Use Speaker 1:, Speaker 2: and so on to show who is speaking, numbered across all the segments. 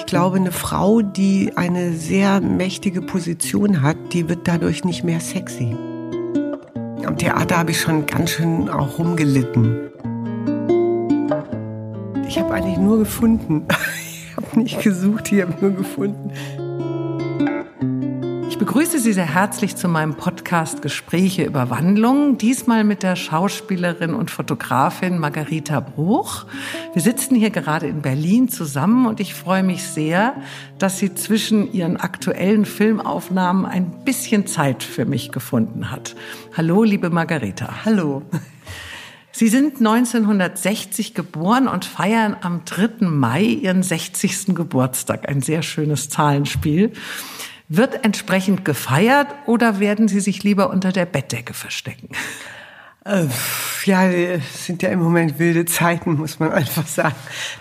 Speaker 1: ich glaube, eine Frau, die eine sehr mächtige Position hat, die wird dadurch nicht mehr sexy. Am Theater habe ich schon ganz schön auch rumgelitten. Ich habe eigentlich nur gefunden. Ich habe nicht gesucht, ich habe nur gefunden
Speaker 2: begrüße Sie sehr herzlich zu meinem Podcast Gespräche über Wandlung. Diesmal mit der Schauspielerin und Fotografin Margarita Bruch. Wir sitzen hier gerade in Berlin zusammen und ich freue mich sehr, dass sie zwischen ihren aktuellen Filmaufnahmen ein bisschen Zeit für mich gefunden hat. Hallo, liebe Margarita.
Speaker 1: Hallo.
Speaker 2: Sie sind 1960 geboren und feiern am 3. Mai Ihren 60. Geburtstag. Ein sehr schönes Zahlenspiel. Wird entsprechend gefeiert oder werden Sie sich lieber unter der Bettdecke verstecken?
Speaker 1: Äh, ja, es sind ja im Moment wilde Zeiten, muss man einfach sagen.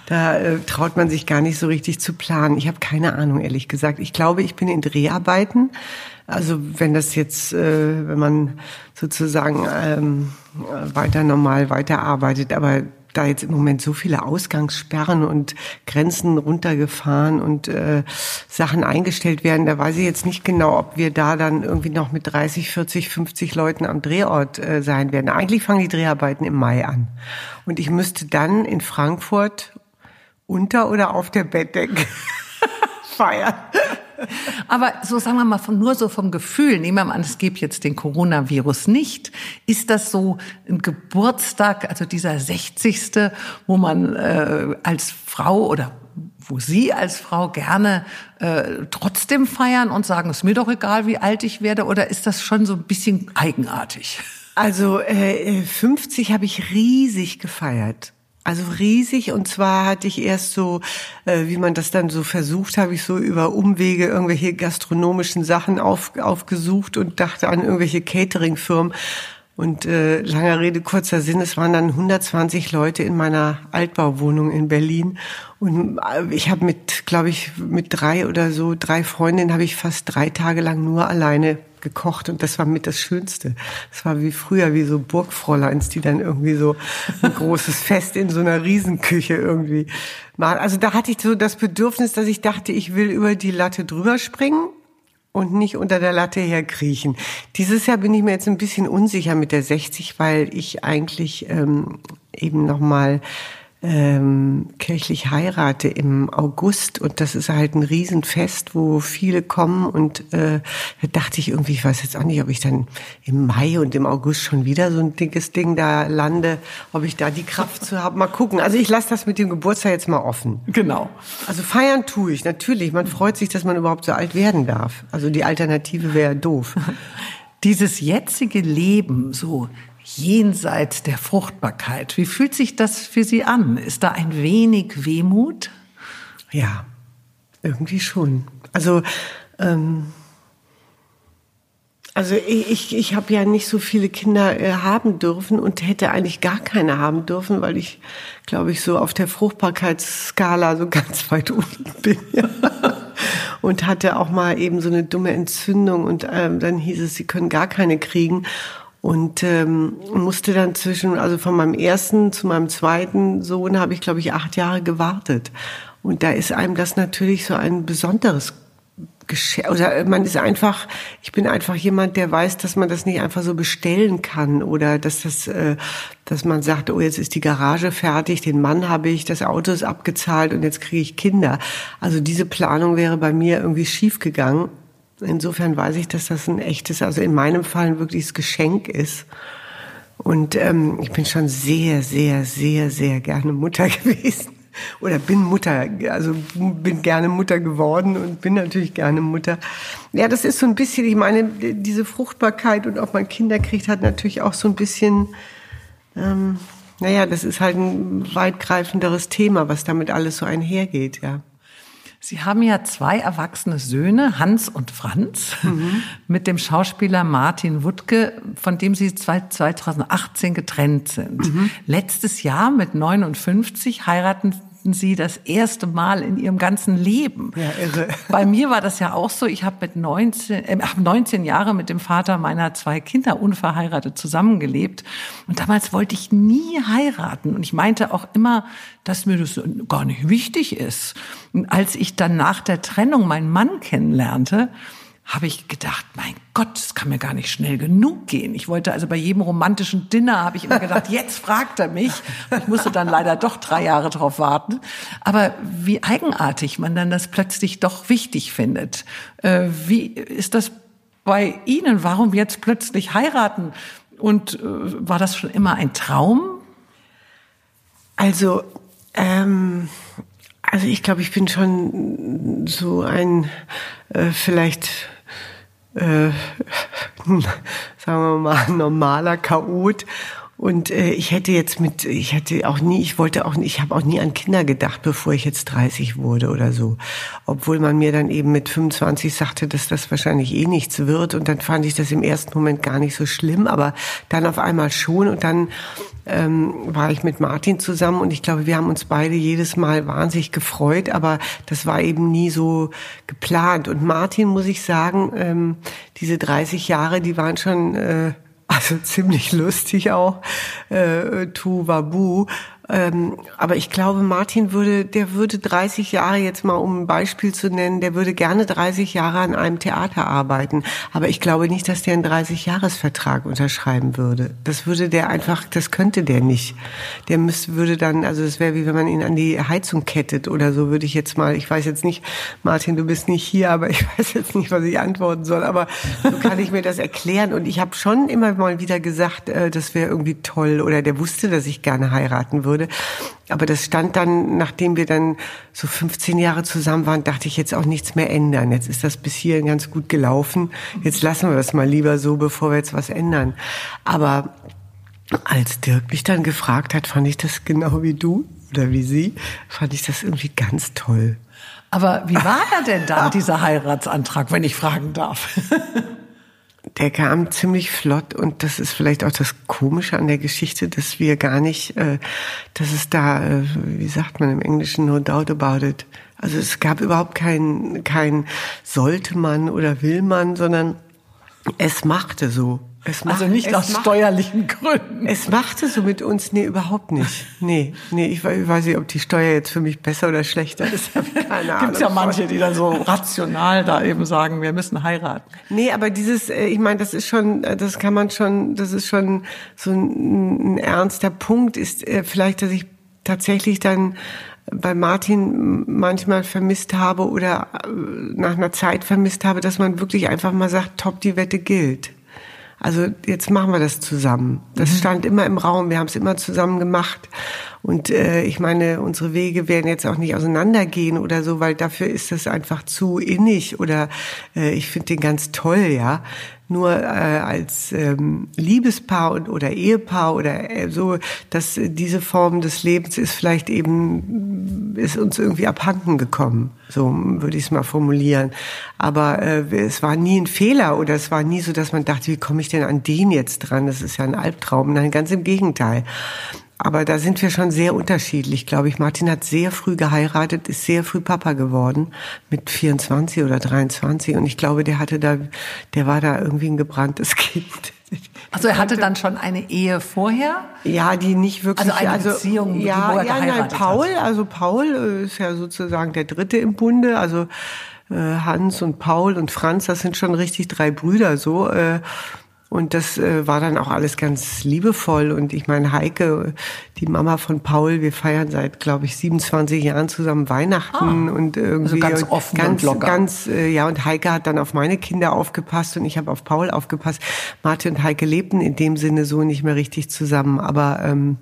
Speaker 1: Da äh, traut man sich gar nicht so richtig zu planen. Ich habe keine Ahnung, ehrlich gesagt. Ich glaube, ich bin in Dreharbeiten. Also wenn das jetzt, äh, wenn man sozusagen ähm, weiter normal weiterarbeitet, aber da jetzt im Moment so viele Ausgangssperren und Grenzen runtergefahren und äh, Sachen eingestellt werden, da weiß ich jetzt nicht genau, ob wir da dann irgendwie noch mit 30, 40, 50 Leuten am Drehort äh, sein werden. Eigentlich fangen die Dreharbeiten im Mai an. Und ich müsste dann in Frankfurt unter oder auf der Bettdecke feiern.
Speaker 2: Aber so sagen wir mal, von, nur so vom Gefühl, nehmen wir mal an, es gibt jetzt den Coronavirus nicht. Ist das so ein Geburtstag, also dieser 60., wo man äh, als Frau oder wo Sie als Frau gerne äh, trotzdem feiern und sagen, es ist mir doch egal, wie alt ich werde, oder ist das schon so ein bisschen eigenartig?
Speaker 1: Also äh, 50 habe ich riesig gefeiert. Also riesig und zwar hatte ich erst so, äh, wie man das dann so versucht, habe ich so über Umwege irgendwelche gastronomischen Sachen auf, aufgesucht und dachte an irgendwelche Catering-Firmen. Und äh, langer Rede, kurzer Sinn, es waren dann 120 Leute in meiner Altbauwohnung in Berlin. Und äh, ich habe mit, glaube ich, mit drei oder so, drei Freundinnen habe ich fast drei Tage lang nur alleine gekocht und das war mit das Schönste. Das war wie früher, wie so Burgfräuleins, die dann irgendwie so ein großes Fest in so einer Riesenküche irgendwie machen. Also da hatte ich so das Bedürfnis, dass ich dachte, ich will über die Latte drüber springen und nicht unter der Latte herkriechen. Dieses Jahr bin ich mir jetzt ein bisschen unsicher mit der 60, weil ich eigentlich ähm, eben noch mal ähm, kirchlich heirate im August und das ist halt ein Riesenfest, wo viele kommen und äh, da dachte ich irgendwie, ich weiß jetzt auch nicht, ob ich dann im Mai und im August schon wieder so ein dickes Ding da lande, ob ich da die Kraft zu habe. Mal gucken. Also ich lasse das mit dem Geburtstag jetzt mal offen.
Speaker 2: Genau.
Speaker 1: Also feiern tue ich, natürlich. Man freut sich, dass man überhaupt so alt werden darf. Also die Alternative wäre doof.
Speaker 2: Dieses jetzige Leben, so jenseits der Fruchtbarkeit. Wie fühlt sich das für Sie an? Ist da ein wenig Wehmut?
Speaker 1: Ja, irgendwie schon. Also, ähm, also ich, ich habe ja nicht so viele Kinder äh, haben dürfen und hätte eigentlich gar keine haben dürfen, weil ich, glaube ich, so auf der Fruchtbarkeitsskala so ganz weit unten bin. und hatte auch mal eben so eine dumme Entzündung und ähm, dann hieß es, sie können gar keine kriegen und ähm, musste dann zwischen, also von meinem ersten zu meinem zweiten Sohn habe ich, glaube ich, acht Jahre gewartet. Und da ist einem das natürlich so ein besonderes Geschäft. Oder man ist einfach, ich bin einfach jemand, der weiß, dass man das nicht einfach so bestellen kann oder dass das, äh, dass man sagt, oh, jetzt ist die Garage fertig, den Mann habe ich, das Auto ist abgezahlt und jetzt kriege ich Kinder. Also diese Planung wäre bei mir irgendwie schief gegangen. Insofern weiß ich, dass das ein echtes, also in meinem Fall ein wirkliches Geschenk ist. Und ähm, ich bin schon sehr, sehr, sehr, sehr gerne Mutter gewesen. Oder bin Mutter, also bin gerne Mutter geworden und bin natürlich gerne Mutter. Ja, das ist so ein bisschen, ich meine, diese Fruchtbarkeit und ob man Kinder kriegt, hat natürlich auch so ein bisschen, ähm, naja, das ist halt ein weitgreifenderes Thema, was damit alles so einhergeht, ja.
Speaker 2: Sie haben ja zwei erwachsene Söhne, Hans und Franz, mhm. mit dem Schauspieler Martin Wuttke, von dem Sie 2018 getrennt sind. Mhm. Letztes Jahr mit 59 heiraten Sie das erste Mal in Ihrem ganzen Leben.
Speaker 1: Ja, irre.
Speaker 2: Bei mir war das ja auch so. Ich habe mit 19, äh, 19 Jahre mit dem Vater meiner zwei Kinder unverheiratet zusammengelebt. Und damals wollte ich nie heiraten. Und ich meinte auch immer, dass mir das gar nicht wichtig ist. Und als ich dann nach der Trennung meinen Mann kennenlernte, habe ich gedacht, mein Gott, das kann mir gar nicht schnell genug gehen. Ich wollte also bei jedem romantischen Dinner, habe ich immer gedacht, jetzt fragt er mich. Ich musste dann leider doch drei Jahre drauf warten. Aber wie eigenartig man dann das plötzlich doch wichtig findet. Äh, wie ist das bei Ihnen? Warum jetzt plötzlich heiraten? Und äh, war das schon immer ein Traum?
Speaker 1: Also, ähm, also ich glaube, ich bin schon so ein äh, vielleicht äh, sagen wir mal, normaler Chaot. Und äh, ich hätte jetzt mit, ich hätte auch nie, ich wollte auch, ich habe auch nie an Kinder gedacht, bevor ich jetzt 30 wurde oder so. Obwohl man mir dann eben mit 25 sagte, dass das wahrscheinlich eh nichts wird. Und dann fand ich das im ersten Moment gar nicht so schlimm, aber dann auf einmal schon. Und dann ähm, war ich mit Martin zusammen und ich glaube, wir haben uns beide jedes Mal wahnsinnig gefreut, aber das war eben nie so geplant. Und Martin, muss ich sagen, ähm, diese 30 Jahre, die waren schon äh, also ziemlich lustig auch, äh, Tu Wabu. Ähm, aber ich glaube, Martin würde, der würde 30 Jahre jetzt mal, um ein Beispiel zu nennen, der würde gerne 30 Jahre an einem Theater arbeiten. Aber ich glaube nicht, dass der einen 30-Jahres-Vertrag unterschreiben würde. Das würde der einfach, das könnte der nicht. Der müsste, würde dann, also das wäre wie wenn man ihn an die Heizung kettet oder so, würde ich jetzt mal, ich weiß jetzt nicht, Martin, du bist nicht hier, aber ich weiß jetzt nicht, was ich antworten soll. Aber so kann ich mir das erklären. Und ich habe schon immer mal wieder gesagt, äh, das wäre irgendwie toll. Oder der wusste, dass ich gerne heiraten würde würde. Aber das stand dann, nachdem wir dann so 15 Jahre zusammen waren, dachte ich jetzt auch nichts mehr ändern. Jetzt ist das bis hierhin ganz gut gelaufen. Jetzt lassen wir das mal lieber so, bevor wir jetzt was ändern. Aber als Dirk mich dann gefragt hat, fand ich das genau wie du oder wie sie, fand ich das irgendwie ganz toll.
Speaker 2: Aber wie war da denn dann dieser Heiratsantrag, wenn ich fragen darf?
Speaker 1: der kam ziemlich flott und das ist vielleicht auch das Komische an der Geschichte, dass wir gar nicht, äh, dass es da, äh, wie sagt man im Englischen, no doubt about it. Also es gab überhaupt kein, kein sollte man oder will man, sondern es machte so.
Speaker 2: Es macht, also nicht aus macht, steuerlichen Gründen.
Speaker 1: Es machte so mit uns, nee, überhaupt nicht. Nee, nee, ich, weiß nicht, ob die Steuer jetzt für mich besser oder schlechter ist.
Speaker 2: Keine Ahnung. Gibt's ja manche, die dann so rational da eben sagen, wir müssen heiraten.
Speaker 1: Nee, aber dieses, äh, ich meine, das ist schon, äh, das kann man schon, das ist schon so ein, ein ernster Punkt, ist äh, vielleicht, dass ich tatsächlich dann bei Martin manchmal vermisst habe oder nach einer Zeit vermisst habe, dass man wirklich einfach mal sagt, top, die Wette gilt. Also jetzt machen wir das zusammen. Das mhm. stand immer im Raum, wir haben es immer zusammen gemacht. Und äh, ich meine, unsere Wege werden jetzt auch nicht auseinandergehen oder so, weil dafür ist das einfach zu innig oder äh, ich finde den ganz toll, ja nur äh, als ähm, Liebespaar und, oder Ehepaar oder äh, so, dass äh, diese Form des Lebens ist vielleicht eben, ist uns irgendwie abhanden gekommen. So würde ich es mal formulieren. Aber äh, es war nie ein Fehler oder es war nie so, dass man dachte, wie komme ich denn an den jetzt dran? Das ist ja ein Albtraum. Nein, ganz im Gegenteil. Aber da sind wir schon sehr unterschiedlich, glaube ich. Martin hat sehr früh geheiratet, ist sehr früh Papa geworden, mit 24 oder 23. Und ich glaube, der hatte da, der war da irgendwie ein gebranntes Kind.
Speaker 2: Also er hatte dann schon eine Ehe vorher?
Speaker 1: Ja, die nicht wirklich.
Speaker 2: Also eine also, Beziehung,
Speaker 1: ja, wo er ja, nein, Paul, hat. also Paul äh, ist ja sozusagen der Dritte im Bunde. Also äh, Hans und Paul und Franz, das sind schon richtig drei Brüder so. Und das äh, war dann auch alles ganz liebevoll. Und ich meine, Heike, die Mama von Paul, wir feiern seit, glaube ich, 27 Jahren zusammen Weihnachten
Speaker 2: ah,
Speaker 1: und irgendwie
Speaker 2: also ganz offen
Speaker 1: ganz,
Speaker 2: und locker.
Speaker 1: ganz, äh, ja. Und Heike hat dann auf meine Kinder aufgepasst und ich habe auf Paul aufgepasst. Martin und Heike lebten in dem Sinne so nicht mehr richtig zusammen, aber ähm,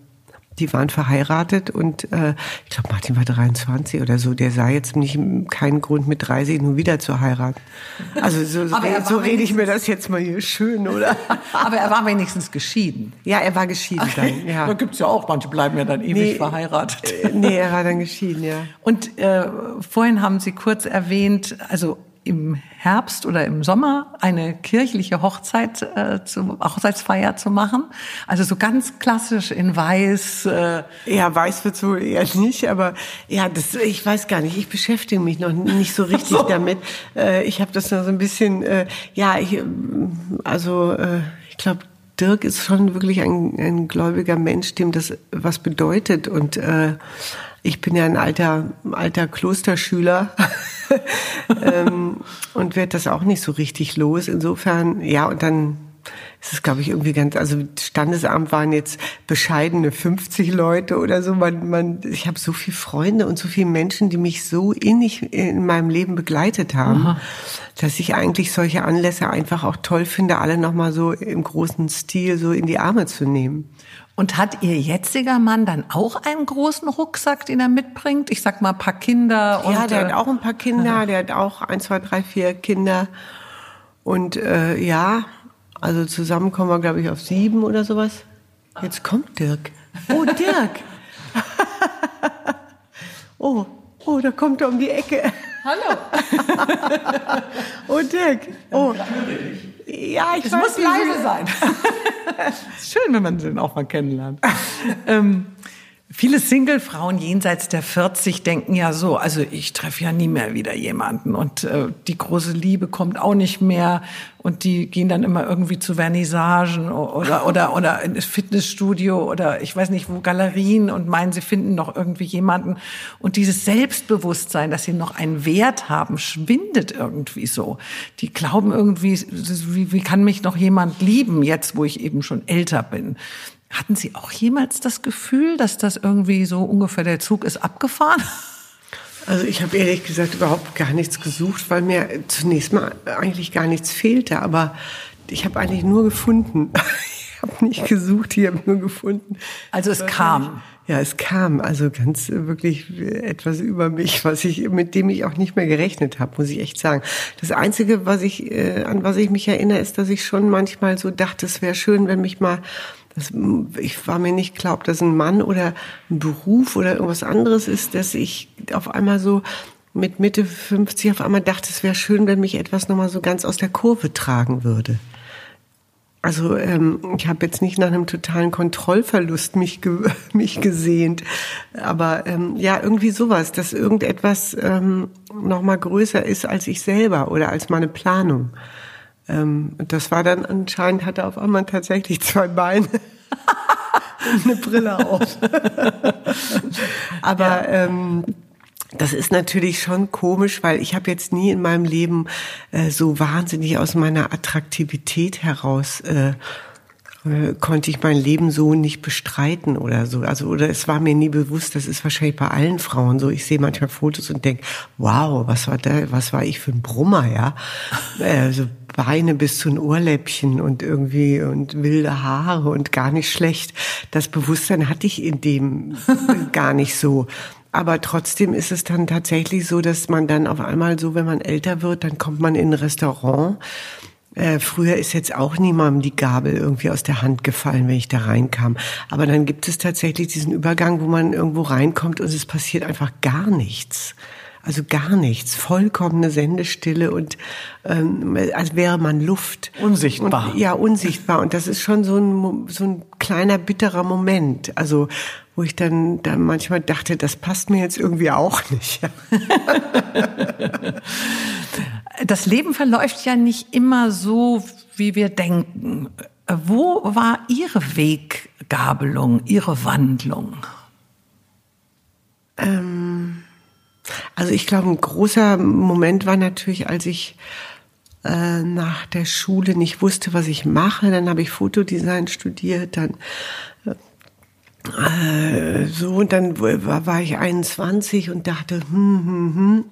Speaker 1: die waren verheiratet und äh, ich glaube, Martin war 23 oder so. Der sah jetzt nicht keinen Grund mit 30 nun wieder zu heiraten. Also so, so, so rede ich mir das jetzt mal hier schön, oder?
Speaker 2: Aber er war wenigstens geschieden.
Speaker 1: Ja, er war geschieden okay. dann. Ja.
Speaker 2: Da gibt's ja auch, manche bleiben ja dann ewig nee, verheiratet.
Speaker 1: Äh, nee, er war dann geschieden, ja.
Speaker 2: Und äh, vorhin haben Sie kurz erwähnt, also im Herbst oder im Sommer eine kirchliche Hochzeit, äh, zu, Hochzeitsfeier zu machen. Also so ganz klassisch in Weiß.
Speaker 1: Äh ja, Weiß wird so eher nicht, aber ja, das, ich weiß gar nicht. Ich beschäftige mich noch nicht so richtig so. damit. Äh, ich habe das noch so ein bisschen, äh, ja, ich, also äh, ich glaube, Dirk ist schon wirklich ein, ein gläubiger Mensch, dem das was bedeutet und äh, ich bin ja ein alter, alter Klosterschüler ähm, und werde das auch nicht so richtig los. Insofern, ja, und dann ist es, glaube ich, irgendwie ganz, also Standesamt waren jetzt bescheidene 50 Leute oder so. Man, man, ich habe so viele Freunde und so viele Menschen, die mich so innig in meinem Leben begleitet haben, Aha. dass ich eigentlich solche Anlässe einfach auch toll finde, alle nochmal so im großen Stil so in die Arme zu nehmen.
Speaker 2: Und hat Ihr jetziger Mann dann auch einen großen Rucksack, den er mitbringt? Ich sag mal, ein paar Kinder.
Speaker 1: Und, ja, der hat äh, auch ein paar Kinder. Der hat auch ein, zwei, drei, vier Kinder. Und äh, ja, also zusammen kommen wir, glaube ich, auf sieben oder sowas. Jetzt kommt Dirk. Oh, Dirk. oh, oh, da kommt er um die Ecke.
Speaker 2: Hallo.
Speaker 1: oh, Dirk. Oh. Ja, ich
Speaker 2: es
Speaker 1: weiß
Speaker 2: muss leise sein. Schön, wenn man den auch mal kennenlernt. ähm, Viele Single-Frauen jenseits der 40 denken ja so, also ich treffe ja nie mehr wieder jemanden und äh, die große Liebe kommt auch nicht mehr und die gehen dann immer irgendwie zu Vernissagen oder oder oder ins Fitnessstudio oder ich weiß nicht wo Galerien und meinen, sie finden noch irgendwie jemanden und dieses Selbstbewusstsein, dass sie noch einen Wert haben, schwindet irgendwie so. Die glauben irgendwie, wie, wie kann mich noch jemand lieben jetzt, wo ich eben schon älter bin? Hatten Sie auch jemals das Gefühl, dass das irgendwie so ungefähr der Zug ist abgefahren?
Speaker 1: Also ich habe ehrlich gesagt überhaupt gar nichts gesucht, weil mir zunächst mal eigentlich gar nichts fehlte. Aber ich habe eigentlich nur gefunden. Ich habe nicht gesucht, ich habe nur gefunden.
Speaker 2: Also es kam.
Speaker 1: Ja, es kam also ganz wirklich etwas über mich, was ich mit dem ich auch nicht mehr gerechnet habe, muss ich echt sagen. Das einzige, was ich äh, an was ich mich erinnere, ist, dass ich schon manchmal so dachte, es wäre schön, wenn mich mal das, ich war mir nicht klar, ob das ein Mann oder ein Beruf oder irgendwas anderes ist, dass ich auf einmal so mit Mitte 50 auf einmal dachte, es wäre schön, wenn mich etwas nochmal so ganz aus der Kurve tragen würde. Also ähm, ich habe jetzt nicht nach einem totalen Kontrollverlust mich, ge mich gesehnt, aber ähm, ja, irgendwie sowas, dass irgendetwas ähm, nochmal größer ist als ich selber oder als meine Planung. Ähm, das war dann anscheinend, hatte auf einmal tatsächlich zwei Beine. und eine Brille auf. Aber ja. ähm, das ist natürlich schon komisch, weil ich habe jetzt nie in meinem Leben äh, so wahnsinnig aus meiner Attraktivität heraus äh, äh, konnte ich mein Leben so nicht bestreiten oder so. Also oder es war mir nie bewusst, das ist wahrscheinlich bei allen Frauen so. Ich sehe manchmal Fotos und denke, wow, was war da, was war ich für ein Brummer, ja? Also Beine bis zu den Ohrläppchen und irgendwie und wilde Haare und gar nicht schlecht. Das Bewusstsein hatte ich in dem gar nicht so. Aber trotzdem ist es dann tatsächlich so, dass man dann auf einmal so, wenn man älter wird, dann kommt man in ein Restaurant. Äh, früher ist jetzt auch niemandem die Gabel irgendwie aus der Hand gefallen, wenn ich da reinkam. Aber dann gibt es tatsächlich diesen Übergang, wo man irgendwo reinkommt und es passiert einfach gar nichts. Also gar nichts, vollkommene Sendestille und ähm, als wäre man Luft.
Speaker 2: Unsichtbar.
Speaker 1: Und, ja, unsichtbar. Und das ist schon so ein, so ein kleiner bitterer Moment. Also wo ich dann, dann manchmal dachte, das passt mir jetzt irgendwie auch nicht.
Speaker 2: das Leben verläuft ja nicht immer so, wie wir denken. Wo war Ihre Weggabelung, Ihre Wandlung?
Speaker 1: Ähm also ich glaube, ein großer Moment war natürlich, als ich äh, nach der Schule nicht wusste, was ich mache. Dann habe ich Fotodesign studiert, dann äh, so und dann war, war ich 21 und dachte, hm, hm, hm.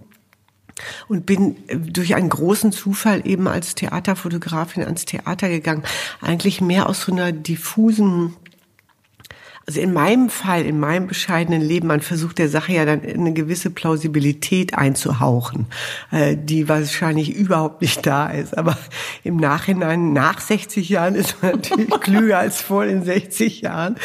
Speaker 1: Und bin durch einen großen Zufall eben als Theaterfotografin ans Theater gegangen. Eigentlich mehr aus so einer diffusen also in meinem Fall, in meinem bescheidenen Leben, man versucht der Sache ja dann eine gewisse Plausibilität einzuhauchen, äh, die wahrscheinlich überhaupt nicht da ist. Aber im Nachhinein, nach 60 Jahren, ist man natürlich klüger als vor den 60 Jahren.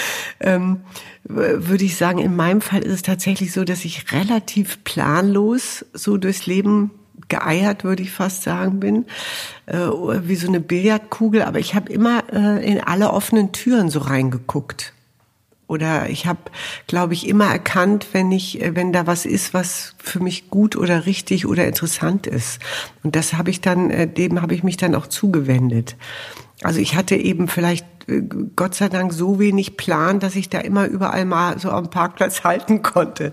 Speaker 1: Ähm, würde ich sagen, in meinem Fall ist es tatsächlich so, dass ich relativ planlos so durchs Leben geeiert, würde ich fast sagen, bin, äh, wie so eine Billardkugel. Aber ich habe immer äh, in alle offenen Türen so reingeguckt. Oder ich habe, glaube ich, immer erkannt, wenn ich, äh, wenn da was ist, was für mich gut oder richtig oder interessant ist. Und das habe ich dann, äh, dem habe ich mich dann auch zugewendet. Also ich hatte eben vielleicht äh, Gott sei Dank so wenig Plan, dass ich da immer überall mal so am Parkplatz halten konnte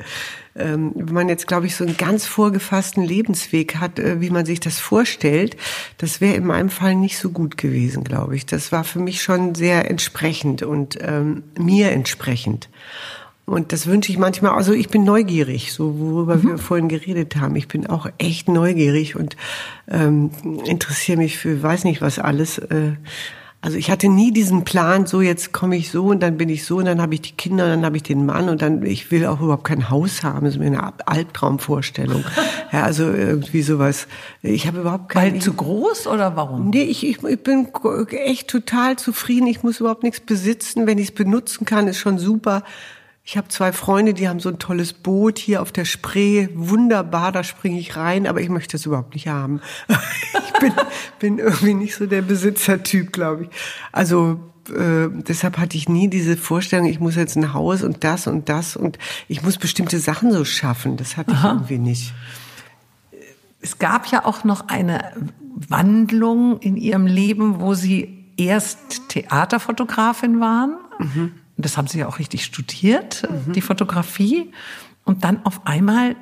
Speaker 1: ähm, wenn man jetzt, glaube ich, so einen ganz vorgefassten Lebensweg hat, äh, wie man sich das vorstellt, das wäre in meinem Fall nicht so gut gewesen, glaube ich. Das war für mich schon sehr entsprechend und ähm, mir entsprechend. Und das wünsche ich manchmal, also ich bin neugierig, so worüber mhm. wir vorhin geredet haben. Ich bin auch echt neugierig und ähm, interessiere mich für weiß nicht was alles. Äh, also ich hatte nie diesen Plan, so jetzt komme ich so und dann bin ich so und dann habe ich die Kinder und dann habe ich den Mann und dann ich will auch überhaupt kein Haus haben, das ist mir eine Albtraumvorstellung. ja, also irgendwie sowas. Ich habe überhaupt
Speaker 2: keine Weil zu groß oder warum?
Speaker 1: Nee, ich, ich, ich bin echt total zufrieden. Ich muss überhaupt nichts besitzen, wenn ich es benutzen kann, ist schon super. Ich habe zwei Freunde, die haben so ein tolles Boot hier auf der Spree. Wunderbar, da springe ich rein, aber ich möchte das überhaupt nicht haben. ich bin, bin irgendwie nicht so der Besitzertyp, glaube ich. Also äh, deshalb hatte ich nie diese Vorstellung, ich muss jetzt ein Haus und das und das und ich muss bestimmte Sachen so schaffen. Das hatte Aha. ich irgendwie nicht.
Speaker 2: Es gab ja auch noch eine Wandlung in Ihrem Leben, wo Sie erst Theaterfotografin waren. Mhm das haben Sie ja auch richtig studiert, mhm. die Fotografie, und dann auf einmal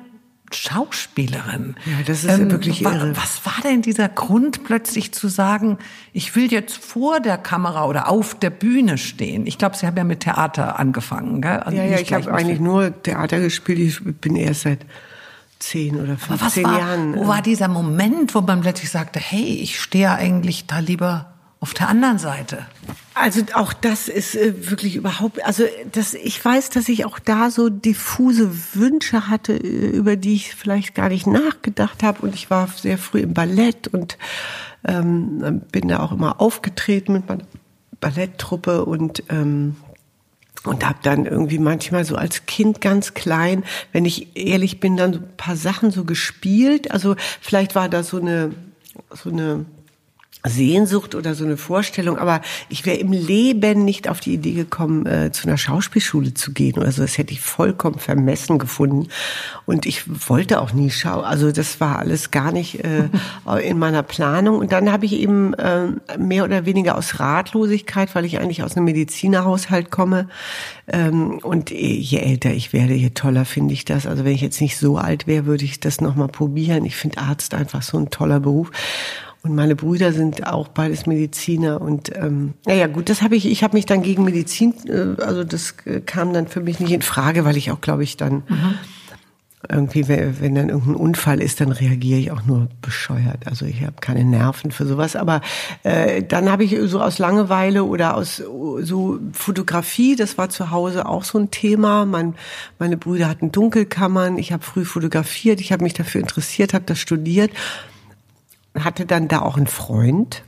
Speaker 2: Schauspielerin.
Speaker 1: Ja, das ist ähm, wirklich irre.
Speaker 2: Was war denn dieser Grund, plötzlich zu sagen, ich will jetzt vor der Kamera oder auf der Bühne stehen? Ich glaube, Sie haben ja mit Theater angefangen, gell?
Speaker 1: Also ja, ja, ich habe eigentlich nur Theater gespielt. Ich bin erst seit zehn oder 15 Jahren.
Speaker 2: Wo ähm, war dieser Moment, wo man plötzlich sagte, hey, ich stehe eigentlich da lieber auf der anderen Seite?
Speaker 1: Also auch das ist äh, wirklich überhaupt, also das, ich weiß, dass ich auch da so diffuse Wünsche hatte, äh, über die ich vielleicht gar nicht nachgedacht habe. Und ich war sehr früh im Ballett und ähm, bin da auch immer aufgetreten mit meiner Balletttruppe und ähm, und habe dann irgendwie manchmal so als Kind ganz klein, wenn ich ehrlich bin, dann so ein paar Sachen so gespielt. Also vielleicht war da so eine so eine Sehnsucht oder so eine Vorstellung, aber ich wäre im Leben nicht auf die Idee gekommen, äh, zu einer Schauspielschule zu gehen oder so. Das hätte ich vollkommen vermessen gefunden. Und ich wollte auch nie schauen. Also das war alles gar nicht äh, in meiner Planung. Und dann habe ich eben äh, mehr oder weniger aus Ratlosigkeit, weil ich eigentlich aus einem Medizinerhaushalt komme. Ähm, und je älter ich werde, je toller finde ich das. Also wenn ich jetzt nicht so alt wäre, würde ich das nochmal probieren. Ich finde Arzt einfach so ein toller Beruf. Und meine Brüder sind auch beides Mediziner und ähm, naja gut, das habe ich. Ich habe mich dann gegen Medizin, äh, also das äh, kam dann für mich nicht in Frage, weil ich auch, glaube ich, dann mhm. irgendwie, wenn, wenn dann irgendein Unfall ist, dann reagiere ich auch nur bescheuert. Also ich habe keine Nerven für sowas. Aber äh, dann habe ich so aus Langeweile oder aus so Fotografie, das war zu Hause auch so ein Thema. Mein, meine Brüder hatten Dunkelkammern. Ich habe früh fotografiert. Ich habe mich dafür interessiert, habe das studiert hatte dann da auch einen Freund,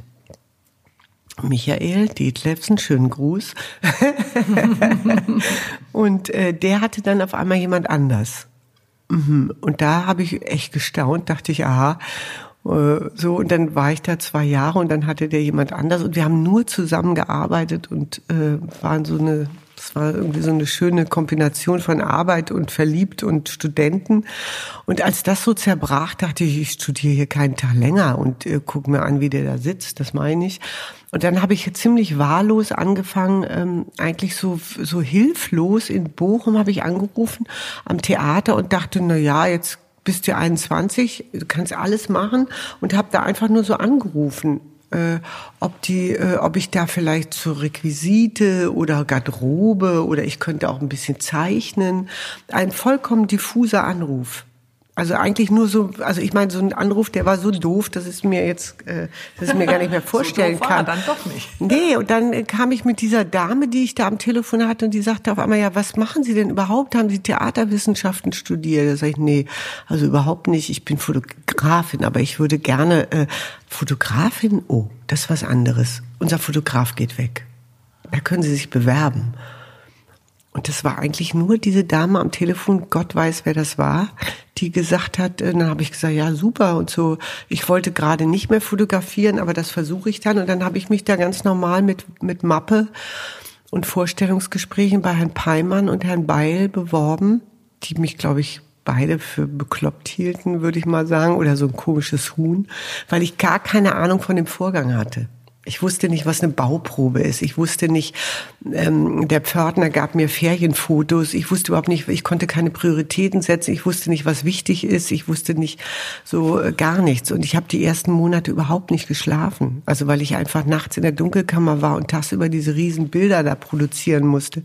Speaker 1: Michael Detlefsen, schönen Gruß. und äh, der hatte dann auf einmal jemand anders. Mhm. Und da habe ich echt gestaunt, dachte ich, aha. Äh, so, und dann war ich da zwei Jahre und dann hatte der jemand anders und wir haben nur zusammengearbeitet und äh, waren so eine das war irgendwie so eine schöne Kombination von Arbeit und verliebt und Studenten. Und als das so zerbrach, dachte ich, ich studiere hier keinen Tag länger und äh, guck mir an, wie der da sitzt. Das meine ich. Und dann habe ich ziemlich wahllos angefangen, ähm, eigentlich so so hilflos in Bochum habe ich angerufen am Theater und dachte, na ja, jetzt bist du 21, du kannst alles machen und habe da einfach nur so angerufen äh, ob die, äh, ob ich da vielleicht zur Requisite oder Garderobe oder ich könnte auch ein bisschen zeichnen. Ein vollkommen diffuser Anruf. Also eigentlich nur so, also ich meine, so ein Anruf, der war so doof, dass es mir jetzt, äh, dass ich mir gar nicht mehr vorstellen so doof kann.
Speaker 2: War dann doch nicht.
Speaker 1: Nee, und dann kam ich mit dieser Dame, die ich da am Telefon hatte, und die sagte auf einmal, ja, was machen Sie denn überhaupt? Haben Sie Theaterwissenschaften studiert? Da sag ich, nee, also überhaupt nicht. Ich bin Fotografin, aber ich würde gerne äh, Fotografin. Oh, das ist was anderes. Unser Fotograf geht weg. Da können Sie sich bewerben. Und das war eigentlich nur diese Dame am Telefon, Gott weiß, wer das war, die gesagt hat, äh, dann habe ich gesagt, ja, super und so. Ich wollte gerade nicht mehr fotografieren, aber das versuche ich dann. Und dann habe ich mich da ganz normal mit, mit Mappe und Vorstellungsgesprächen bei Herrn Peimann und Herrn Beil beworben, die mich, glaube ich, beide für bekloppt hielten, würde ich mal sagen, oder so ein komisches Huhn, weil ich gar keine Ahnung von dem Vorgang hatte. Ich wusste nicht, was eine Bauprobe ist. Ich wusste nicht, ähm, der Pförtner gab mir Ferienfotos. Ich wusste überhaupt nicht, ich konnte keine Prioritäten setzen. Ich wusste nicht, was wichtig ist. Ich wusste nicht so äh, gar nichts. Und ich habe die ersten Monate überhaupt nicht geschlafen. Also weil ich einfach nachts in der Dunkelkammer war und tagsüber diese riesen Bilder da produzieren musste.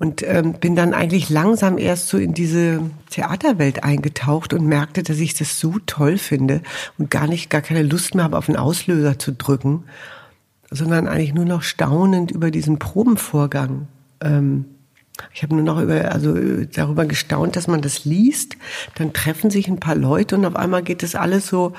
Speaker 1: Und ähm, bin dann eigentlich langsam erst so in diese Theaterwelt eingetaucht und merkte, dass ich das so toll finde und gar nicht, gar keine Lust mehr habe, auf den Auslöser zu drücken, sondern eigentlich nur noch staunend über diesen Probenvorgang. Ähm, ich habe nur noch über, also darüber gestaunt, dass man das liest. Dann treffen sich ein paar Leute und auf einmal geht das alles so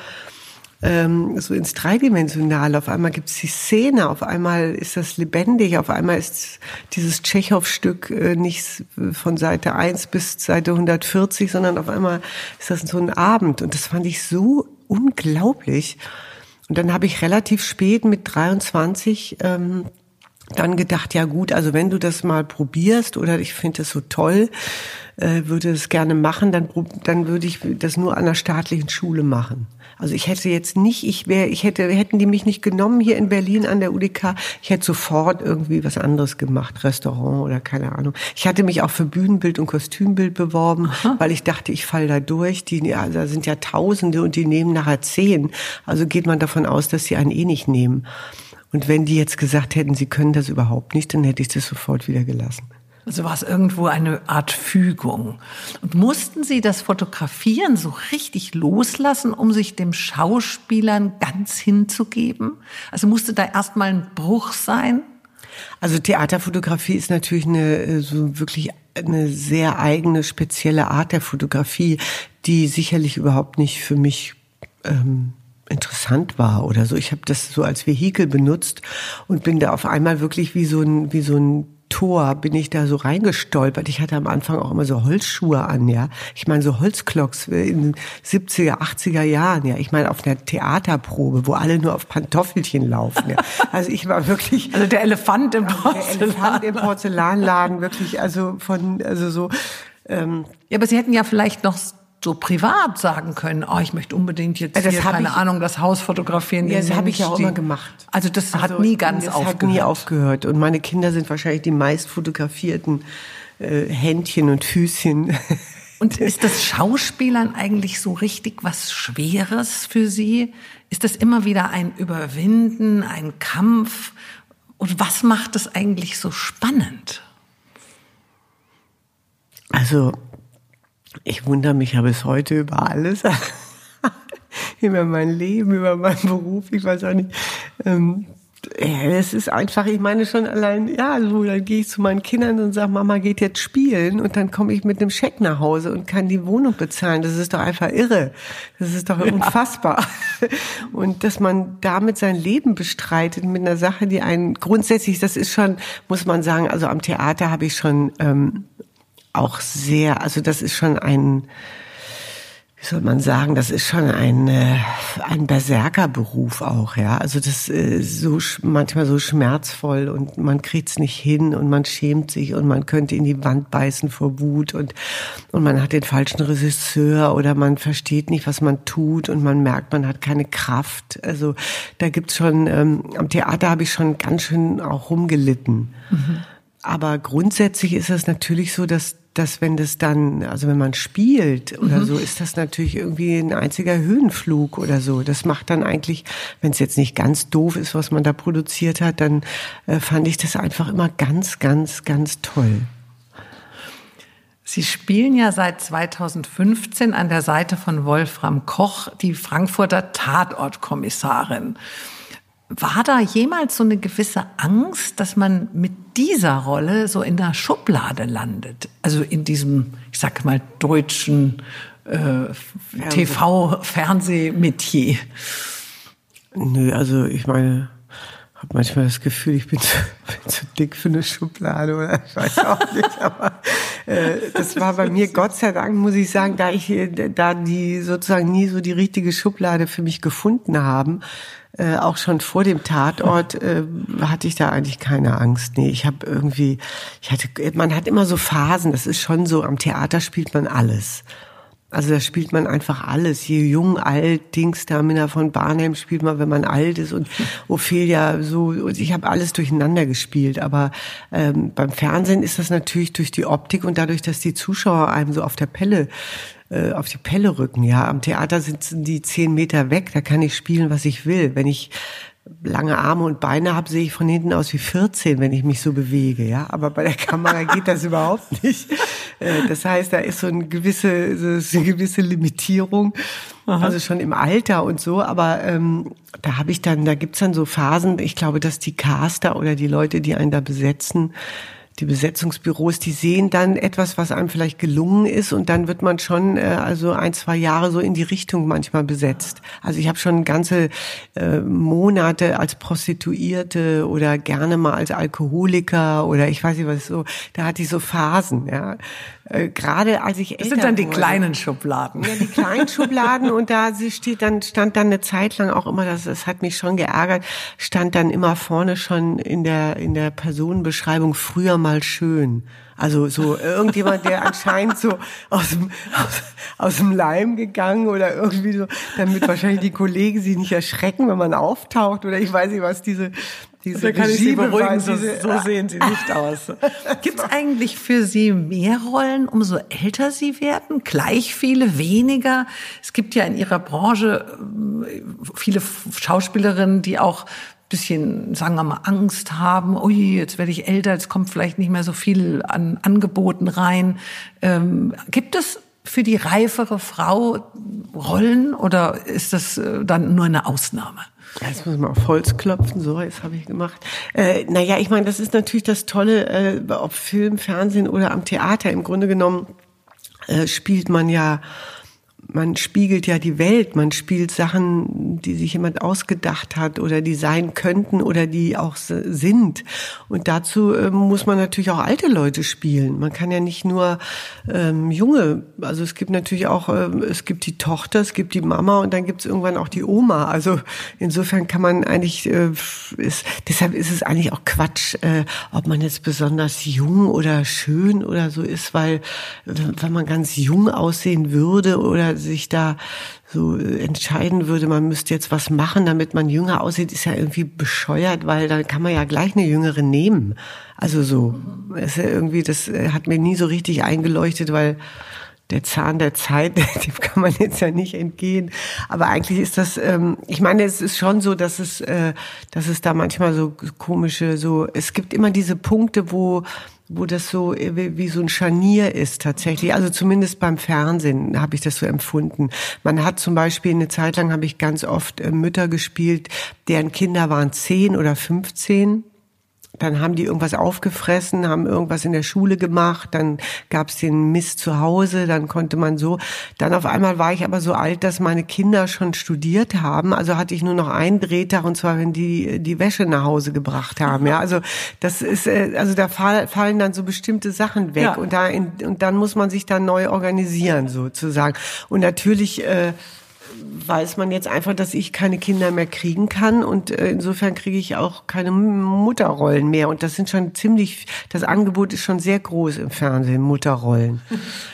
Speaker 1: ähm, so ins Dreidimensionale. Auf einmal gibt es die Szene, auf einmal ist das lebendig, auf einmal ist dieses Tschechow-Stück äh, nicht von Seite 1 bis Seite 140, sondern auf einmal ist das so ein Abend. Und das fand ich so unglaublich. Und dann habe ich relativ spät mit 23 ähm, dann gedacht, ja gut, also wenn du das mal probierst oder ich finde das so toll, äh, würde es gerne machen, dann, dann würde ich das nur an der staatlichen Schule machen. Also ich hätte jetzt nicht, ich wäre, ich hätte, hätten die mich nicht genommen hier in Berlin an der UDK, ich hätte sofort irgendwie was anderes gemacht, Restaurant oder keine Ahnung. Ich hatte mich auch für Bühnenbild und Kostümbild beworben, Aha. weil ich dachte, ich falle da durch. Die, also da sind ja Tausende und die nehmen nachher zehn. Also geht man davon aus, dass sie einen eh nicht nehmen. Und wenn die jetzt gesagt hätten, sie können das überhaupt nicht, dann hätte ich das sofort wieder gelassen.
Speaker 2: Also war es irgendwo eine Art Fügung. Und mussten Sie das Fotografieren so richtig loslassen, um sich dem Schauspielern ganz hinzugeben? Also musste da erstmal ein Bruch sein?
Speaker 1: Also Theaterfotografie ist natürlich eine äh, so wirklich eine sehr eigene, spezielle Art der Fotografie, die sicherlich überhaupt nicht für mich ähm, interessant war oder so. Ich habe das so als Vehikel benutzt und bin da auf einmal wirklich wie so ein wie so ein Tor bin ich da so reingestolpert. Ich hatte am Anfang auch immer so Holzschuhe an, ja. Ich meine so Holzklocks in den 70er, 80er Jahren, ja. Ich meine auf einer Theaterprobe, wo alle nur auf Pantoffelchen laufen. Ja. Also ich war wirklich
Speaker 2: also der Elefant im Porzellan.
Speaker 1: Der Elefant im Porzellanladen wirklich, also von also so
Speaker 2: ähm, ja, aber Sie hätten ja vielleicht noch so privat sagen können, oh, ich möchte unbedingt jetzt das hier, keine ich, Ahnung, das Haus fotografieren.
Speaker 1: Ja, das habe ich ja auch immer gemacht.
Speaker 2: Also das also, hat nie ganz das aufgehört.
Speaker 1: hat nie aufgehört. Und meine Kinder sind wahrscheinlich die meist fotografierten äh, Händchen und Füßchen.
Speaker 2: Und ist das Schauspielern eigentlich so richtig was Schweres für Sie? Ist das immer wieder ein Überwinden, ein Kampf? Und was macht es eigentlich so spannend?
Speaker 1: Also ich wundere mich ja bis heute über alles. über mein Leben, über meinen Beruf, ich weiß auch nicht. Ähm, ja, es ist einfach, ich meine schon allein, ja, so, dann gehe ich zu meinen Kindern und sage, Mama geht jetzt spielen und dann komme ich mit einem Scheck nach Hause und kann die Wohnung bezahlen. Das ist doch einfach irre. Das ist doch ja. unfassbar. Und dass man damit sein Leben bestreitet mit einer Sache, die einen grundsätzlich, das ist schon, muss man sagen, also am Theater habe ich schon ähm, auch sehr, also das ist schon ein, wie soll man sagen, das ist schon ein, äh, ein Berserkerberuf auch, ja. Also das ist so manchmal so schmerzvoll und man kriegt's nicht hin und man schämt sich und man könnte in die Wand beißen vor Wut und, und man hat den falschen Regisseur oder man versteht nicht, was man tut und man merkt, man hat keine Kraft. Also da gibt's schon, ähm, am Theater habe ich schon ganz schön auch rumgelitten. Mhm. Aber grundsätzlich ist es natürlich so, dass dass wenn das dann, also wenn man spielt oder mhm. so, ist das natürlich irgendwie ein einziger Höhenflug oder so. Das macht dann eigentlich, wenn es jetzt nicht ganz doof ist, was man da produziert hat, dann äh, fand ich das einfach immer ganz, ganz, ganz toll.
Speaker 2: Sie spielen ja seit 2015 an der Seite von Wolfram Koch die Frankfurter Tatortkommissarin. War da jemals so eine gewisse Angst, dass man mit dieser Rolle so in der Schublade landet? Also in diesem, ich sag mal, deutschen äh, TV-Fernsehmetier?
Speaker 1: Nö, also ich meine, habe manchmal das Gefühl, ich bin zu, bin zu, dick für eine Schublade oder ich weiß auch nicht. Aber äh, das war bei mir Gott sei Dank, muss ich sagen, da ich da die sozusagen nie so die richtige Schublade für mich gefunden haben. Äh, auch schon vor dem Tatort äh, hatte ich da eigentlich keine Angst. Nee, ich habe irgendwie, ich hatte, man hat immer so Phasen. Das ist schon so. Am Theater spielt man alles. Also da spielt man einfach alles. Je jung, alt, Dings, Damina von Barnheim spielt man, wenn man alt ist und Ophelia so. Und ich habe alles durcheinander gespielt. Aber ähm, beim Fernsehen ist das natürlich durch die Optik und dadurch, dass die Zuschauer einem so auf der Pelle äh, auf die Pelle rücken. Ja, am Theater sitzen die zehn Meter weg. Da kann ich spielen, was ich will. Wenn ich lange Arme und Beine habe, sehe ich von hinten aus wie 14, wenn ich mich so bewege, ja. Aber bei der Kamera geht das überhaupt nicht. Äh, das heißt, da ist so eine gewisse, so eine gewisse Limitierung, Aha. also schon im Alter und so. Aber ähm, da habe ich dann, da gibt's dann so Phasen. Ich glaube, dass die Caster oder die Leute, die einen da besetzen, die Besetzungsbüros, die sehen dann etwas, was einem vielleicht gelungen ist und dann wird man schon äh, also ein, zwei Jahre so in die Richtung manchmal besetzt. Also ich habe schon ganze äh, Monate als Prostituierte oder gerne mal als Alkoholiker oder ich weiß nicht was so, da hatte ich so Phasen, ja. Äh, Gerade als ich
Speaker 2: Das sind dann die wurde, kleinen Schubladen.
Speaker 1: Ja, die kleinen Schubladen und da steht dann stand dann eine Zeit lang auch immer, das, das hat mich schon geärgert, stand dann immer vorne schon in der in der Personenbeschreibung früher mal schön. Also so irgendjemand, der anscheinend so aus dem, aus, aus dem Leim gegangen oder irgendwie so, damit wahrscheinlich die Kollegen sich nicht erschrecken, wenn man auftaucht oder ich weiß nicht, was diese diese
Speaker 2: da kann ich Sie beruhigen, so, so sehen Sie nicht aus. Gibt es eigentlich für Sie mehr Rollen, umso älter Sie werden? Gleich viele, weniger? Es gibt ja in Ihrer Branche äh, viele Schauspielerinnen, die auch bisschen, sagen wir mal, Angst haben, ui, jetzt werde ich älter, jetzt kommt vielleicht nicht mehr so viel an Angeboten rein. Ähm, gibt es für die reifere Frau Rollen oder ist das äh, dann nur eine Ausnahme?
Speaker 1: Jetzt muss man auf Holz klopfen, so, jetzt habe ich gemacht. Äh, naja, ich meine, das ist natürlich das Tolle, äh, ob Film, Fernsehen oder am Theater. Im Grunde genommen äh, spielt man ja man spiegelt ja die Welt, man spielt Sachen, die sich jemand ausgedacht hat oder die sein könnten oder die auch sind. Und dazu äh, muss man natürlich auch alte Leute spielen. Man kann ja nicht nur ähm, junge, also es gibt natürlich auch, äh, es gibt die Tochter, es gibt die Mama und dann gibt es irgendwann auch die Oma. Also insofern kann man eigentlich, äh, ist, deshalb ist es eigentlich auch Quatsch, äh, ob man jetzt besonders jung oder schön oder so ist, weil wenn man ganz jung aussehen würde oder sich da so entscheiden würde, man müsste jetzt was machen, damit man jünger aussieht, ist ja irgendwie bescheuert, weil dann kann man ja gleich eine jüngere nehmen. Also so, ist ja irgendwie, das hat mir nie so richtig eingeleuchtet, weil der Zahn der Zeit, dem kann man jetzt ja nicht entgehen. Aber eigentlich ist das, ähm, ich meine, es ist schon so, dass es, äh, dass es da manchmal so komische, so, es gibt immer diese Punkte, wo wo das so wie, wie so ein Scharnier ist tatsächlich. Also zumindest beim Fernsehen habe ich das so empfunden. Man hat zum Beispiel eine Zeit lang habe ich ganz oft äh, Mütter gespielt, deren Kinder waren zehn oder fünfzehn dann haben die irgendwas aufgefressen, haben irgendwas in der Schule gemacht, dann gab's den Mist zu Hause, dann konnte man so. Dann auf einmal war ich aber so alt, dass meine Kinder schon studiert haben. Also hatte ich nur noch einen Drehtag und zwar, wenn die die Wäsche nach Hause gebracht haben. Ja, also das ist, äh, also da fallen dann so bestimmte Sachen weg ja. und da in, und dann muss man sich dann neu organisieren sozusagen. Und natürlich äh, weiß man jetzt einfach, dass ich keine Kinder mehr kriegen kann und äh, insofern kriege ich auch keine Mutterrollen mehr und das sind schon ziemlich, das Angebot ist schon sehr groß im Fernsehen, Mutterrollen.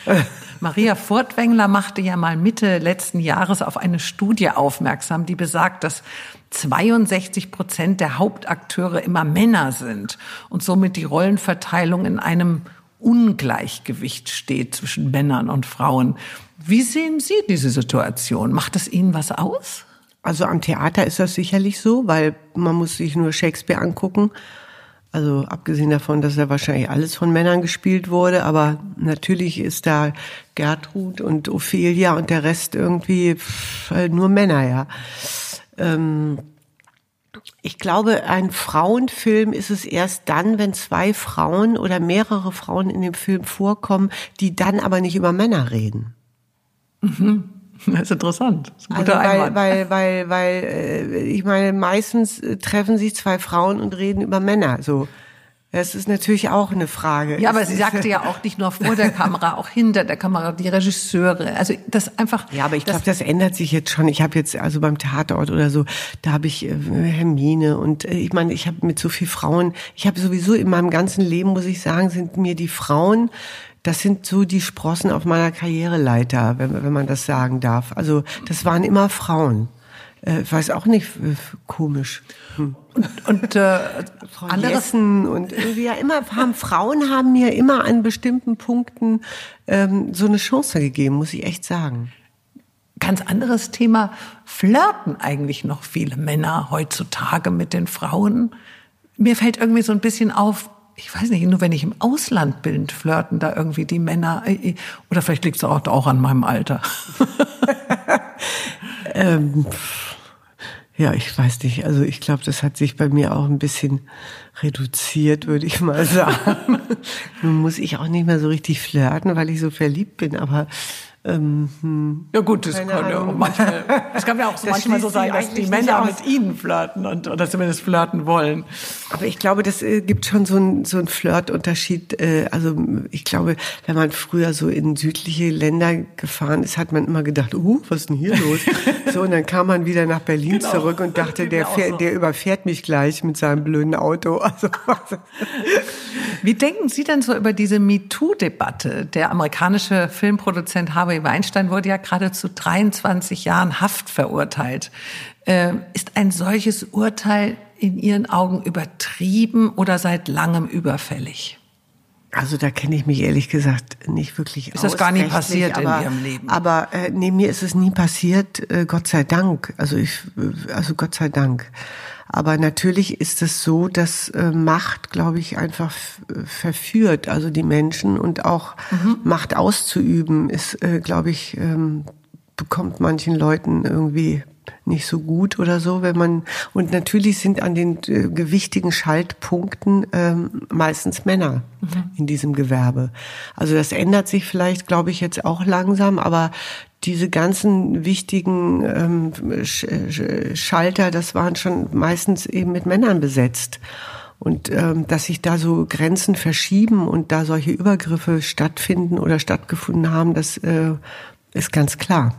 Speaker 2: Maria Furtwängler machte ja mal Mitte letzten Jahres auf eine Studie aufmerksam, die besagt, dass 62 Prozent der Hauptakteure immer Männer sind und somit die Rollenverteilung in einem Ungleichgewicht steht zwischen Männern und Frauen. Wie sehen Sie diese Situation? Macht es Ihnen was aus?
Speaker 1: Also am Theater ist das sicherlich so, weil man muss sich nur Shakespeare angucken. Also abgesehen davon, dass er wahrscheinlich alles von Männern gespielt wurde, aber natürlich ist da Gertrud und Ophelia und der Rest irgendwie nur Männer, ja. Ähm, ich glaube, ein Frauenfilm ist es erst dann, wenn zwei Frauen oder mehrere Frauen in dem Film vorkommen, die dann aber nicht über Männer reden.
Speaker 2: Mhm. Das ist interessant. Das ist ein
Speaker 1: Also
Speaker 2: guter
Speaker 1: weil,
Speaker 2: Einwand.
Speaker 1: weil, weil, weil, äh, ich meine, meistens äh, treffen sich zwei Frauen und reden über Männer. So, das ist natürlich auch eine Frage.
Speaker 2: ja, aber sie sagte ja auch nicht nur vor der Kamera, auch hinter der Kamera, die Regisseure. Also das einfach.
Speaker 1: Ja, aber ich glaube, das ändert sich jetzt schon. Ich habe jetzt also beim Tatort oder so, da habe ich äh, Hermine und äh, ich meine, ich habe mit so viel Frauen, ich habe sowieso in meinem ganzen Leben, muss ich sagen, sind mir die Frauen, das sind so die Sprossen auf meiner Karriereleiter, wenn, wenn man das sagen darf. Also das waren immer Frauen. Äh, ich weiß auch nicht, äh, komisch. Hm.
Speaker 2: und äh,
Speaker 1: Frau Jessen und irgendwie ja immer haben Frauen haben mir immer an bestimmten Punkten ähm, so eine Chance gegeben, muss ich echt sagen.
Speaker 2: ganz anderes Thema. Flirten eigentlich noch viele Männer heutzutage mit den Frauen? Mir fällt irgendwie so ein bisschen auf, ich weiß nicht, nur wenn ich im Ausland bin, flirten da irgendwie die Männer. äh, Oder vielleicht liegt es auch, auch an meinem Alter.
Speaker 1: Ja, ich weiß nicht. Also ich glaube, das hat sich bei mir auch ein bisschen reduziert, würde ich mal sagen. Nun muss ich auch nicht mehr so richtig flirten, weil ich so verliebt bin. Aber ähm, hm.
Speaker 2: Ja gut, das kann ja manchmal, es kann ja auch so manchmal so sein, dass die Männer mit ihnen flirten und oder zumindest flirten wollen.
Speaker 1: Aber ich glaube, das äh, gibt schon so einen so einen Flirtunterschied. Äh, also ich glaube, wenn man früher so in südliche Länder gefahren ist, hat man immer gedacht, uh, was ist denn hier los? so und dann kam man wieder nach Berlin
Speaker 2: Genau.
Speaker 1: zurück und dachte,
Speaker 2: Geht
Speaker 1: der, fährt,
Speaker 2: so.
Speaker 1: der überfährt mich gleich mit seinem blöden Auto. Also,
Speaker 2: Wie denken Sie denn so über diese MeToo-Debatte? Der amerikanische Filmproduzent Harvey Weinstein wurde ja gerade zu 23 Jahren Haft verurteilt. Äh, ist ein solches Urteil in Ihren Augen übertrieben oder seit langem überfällig?
Speaker 1: Also da kenne ich mich ehrlich gesagt nicht wirklich
Speaker 2: Ist das
Speaker 1: aus,
Speaker 2: gar nie passiert in
Speaker 1: aber,
Speaker 2: Ihrem Leben?
Speaker 1: Aber äh, nee, mir ist es nie passiert, äh, Gott sei Dank. Also ich, äh, also Gott sei Dank. Aber natürlich ist es so, dass äh, Macht, glaube ich, einfach äh, verführt, also die Menschen und auch
Speaker 2: Mhm.
Speaker 1: Macht auszuüben, ist, äh, glaube ich, ähm, bekommt manchen Leuten irgendwie nicht so gut oder so, wenn man und natürlich sind an den äh, gewichtigen Schaltpunkten ähm, meistens Männer in diesem Gewerbe. Also das ändert sich vielleicht, glaube ich, jetzt auch langsam, aber diese ganzen wichtigen ähm, Sch Sch Schalter, das waren schon meistens eben mit Männern besetzt. Und ähm, dass sich da so Grenzen verschieben und da solche Übergriffe stattfinden oder stattgefunden haben, das äh, ist ganz klar.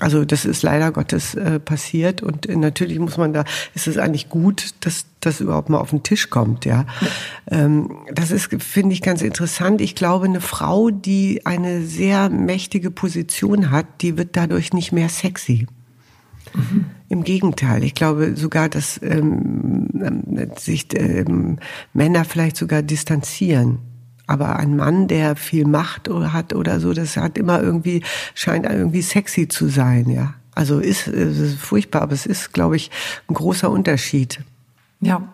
Speaker 1: Also das ist leider Gottes äh, passiert und äh, natürlich muss man da, ist es eigentlich gut, dass das überhaupt mal auf den Tisch kommt, ja. Ähm, das ist, finde ich, ganz interessant. Ich glaube, eine Frau, die eine sehr mächtige Position hat, die wird dadurch nicht mehr sexy. Im Gegenteil, ich glaube sogar, dass ähm, ähm, sich ähm, Männer vielleicht sogar distanzieren. Aber ein Mann, der viel Macht hat oder so, das hat immer irgendwie, scheint irgendwie sexy zu sein, ja. Also ist, es ist furchtbar, aber es ist, glaube ich, ein großer Unterschied.
Speaker 2: Ja.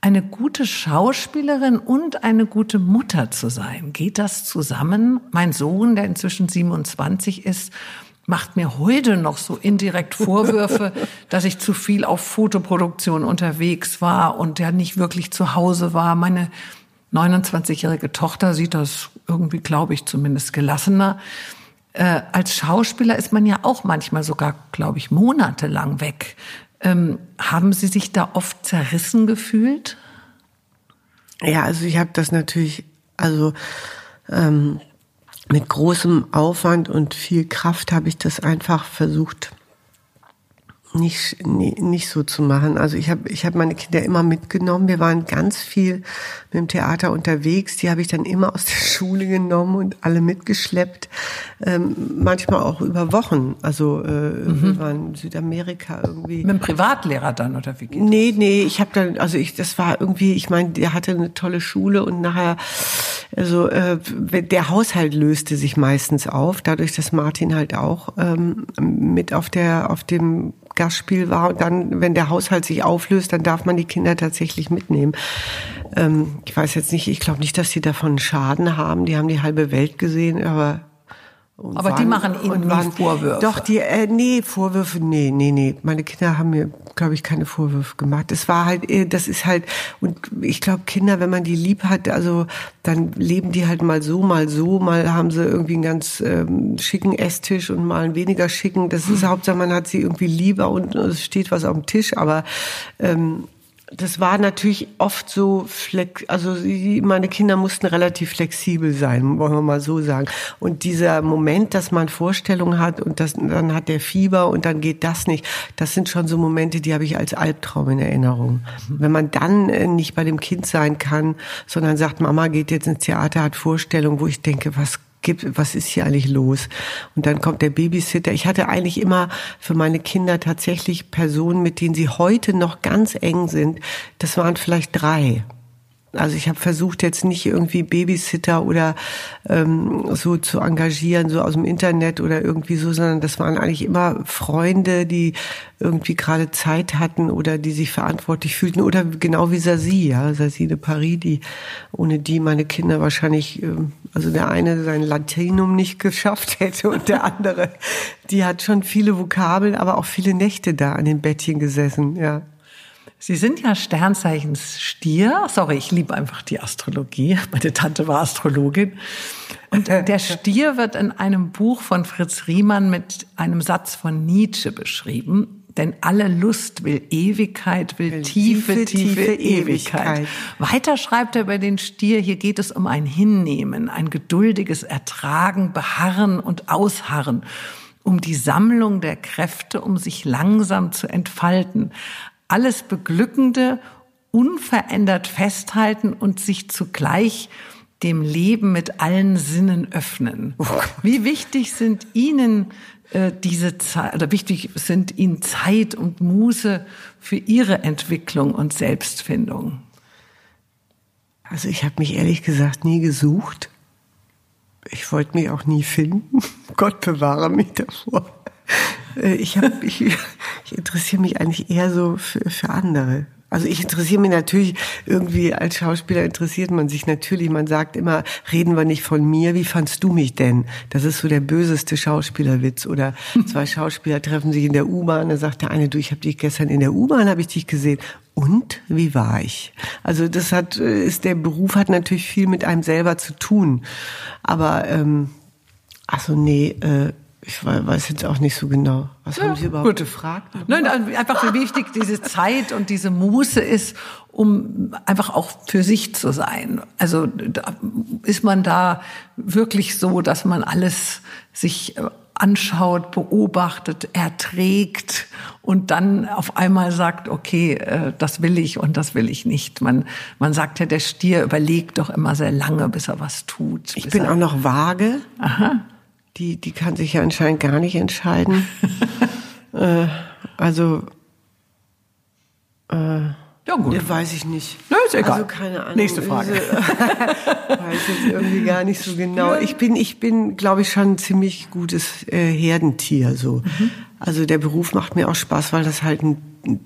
Speaker 2: Eine gute Schauspielerin und eine gute Mutter zu sein, geht das zusammen? Mein Sohn, der inzwischen 27 ist, macht mir heute noch so indirekt Vorwürfe, dass ich zu viel auf Fotoproduktion unterwegs war und ja nicht wirklich zu Hause war. Meine 29-jährige Tochter sieht das irgendwie, glaube ich, zumindest gelassener. Äh, als Schauspieler ist man ja auch manchmal sogar, glaube ich, monatelang weg. Ähm, haben Sie sich da oft zerrissen gefühlt?
Speaker 1: Ja, also ich habe das natürlich, also ähm, mit großem Aufwand und viel Kraft habe ich das einfach versucht nicht nicht so zu machen. Also ich habe ich habe meine Kinder immer mitgenommen. Wir waren ganz viel mit dem Theater unterwegs. Die habe ich dann immer aus der Schule genommen und alle mitgeschleppt. Ähm, manchmal auch über Wochen. Also äh, wir waren in Südamerika irgendwie.
Speaker 2: Mit einem Privatlehrer dann oder wie geht
Speaker 1: Nee, nee, ich habe dann, also ich, das war irgendwie, ich meine, der hatte eine tolle Schule und nachher, also äh, der Haushalt löste sich meistens auf, dadurch, dass Martin halt auch ähm, mit auf der, auf dem Gastspiel war und dann, wenn der Haushalt sich auflöst, dann darf man die Kinder tatsächlich mitnehmen. Ähm, ich weiß jetzt nicht, ich glaube nicht, dass die davon Schaden haben. Die haben die halbe Welt gesehen, aber
Speaker 2: Aber die machen Ihnen nie Vorwürfe.
Speaker 1: Doch, die, äh, nee, Vorwürfe, nee, nee, nee. Meine Kinder haben mir, glaube ich, keine Vorwürfe gemacht. Es war halt, äh, das ist halt, und ich glaube, Kinder, wenn man die lieb hat, also dann leben die halt mal so, mal so, mal haben sie irgendwie einen ganz ähm, schicken Esstisch und mal einen weniger schicken. Das ist Hauptsache, man hat sie irgendwie lieber und es steht was auf dem Tisch, aber ähm, das war natürlich oft so flex, also meine Kinder mussten relativ flexibel sein, wollen wir mal so sagen. Und dieser Moment, dass man Vorstellungen hat und das, dann hat der Fieber und dann geht das nicht, das sind schon so Momente, die habe ich als Albtraum in Erinnerung. Wenn man dann äh, nicht bei dem Kind sein kann, sondern sagt, Mama geht jetzt ins Theater, hat Vorstellungen, wo ich denke, was gibt, was ist hier eigentlich los? Und dann kommt der Babysitter. Ich hatte eigentlich immer für meine Kinder tatsächlich Personen, mit denen sie heute noch ganz eng sind. Das waren vielleicht drei. Also ich habe versucht jetzt nicht irgendwie Babysitter oder ähm, so zu engagieren, so aus dem Internet oder irgendwie so, sondern das waren eigentlich immer Freunde, die irgendwie gerade Zeit hatten oder die sich verantwortlich fühlten oder genau wie Sasi, ja, Sasi de Paris, die ohne die meine Kinder wahrscheinlich, ähm, also der eine sein Latinum nicht geschafft hätte und der andere, die hat schon viele Vokabeln, aber auch viele Nächte da an den Bettchen gesessen, ja.
Speaker 2: Sie sind ja Sternzeichens Stier. Sorry, ich liebe einfach die Astrologie. Meine Tante war Astrologin. Und der Stier wird in einem Buch von Fritz Riemann mit einem Satz von Nietzsche beschrieben. Denn alle Lust will Ewigkeit, will, will tiefe, tiefe, tiefe, Ewigkeit. Ewigkeit. Weiter schreibt er über den Stier, hier geht es um ein Hinnehmen, ein geduldiges Ertragen, Beharren und Ausharren um die Sammlung der Kräfte, um sich langsam zu entfalten alles Beglückende unverändert festhalten und sich zugleich dem Leben mit allen Sinnen öffnen. Oh Wie wichtig sind Ihnen äh, diese Zeit, oder wichtig sind Ihnen Zeit und Muße für Ihre Entwicklung und Selbstfindung?
Speaker 1: Also ich habe mich ehrlich gesagt nie gesucht. Ich wollte mich auch nie finden. Gott bewahre mich davor. Äh, ich, hab, ich, ich interessiere mich eigentlich eher so für, für andere. Also ich interessiere mich natürlich irgendwie als Schauspieler interessiert man sich natürlich. Man sagt immer, reden wir nicht von mir. Wie fandst du mich denn? Das ist so der böseste Schauspielerwitz. Oder zwei Schauspieler treffen sich in der U-Bahn. Da sagt der eine, du, ich habe dich gestern in der U-Bahn habe ich dich gesehen. Und wie war ich? Also das hat äh, ist der Beruf hat natürlich viel mit einem selber zu tun. Aber ähm, also nee. Äh, ich weiß jetzt auch nicht so genau. Was ja, haben Sie überhaupt gut. gefragt?
Speaker 2: Nein, einfach wie wichtig diese Zeit und diese Muße ist, um einfach auch für sich zu sein. Also ist man da wirklich so, dass man alles sich äh, anschaut, beobachtet, erträgt und dann auf einmal sagt, okay, äh, das will ich und das will ich nicht. Man, man sagt ja, der Stier überlegt doch immer sehr lange, bis er was tut.
Speaker 1: Ich bin auch noch vage. Aha die, die kann sich ja anscheinend gar nicht entscheiden. äh, also, äh, ja, gut. Weiß ich nicht.
Speaker 2: Nö, ist egal.
Speaker 1: Also keine Ahnung.
Speaker 2: Nächste Frage.
Speaker 1: weiß jetzt irgendwie gar nicht so genau. Ich bin, ich bin, glaube ich, schon ein ziemlich gutes äh, Herdentier. So. Mhm. Also der Beruf macht mir auch Spaß, weil das halt ein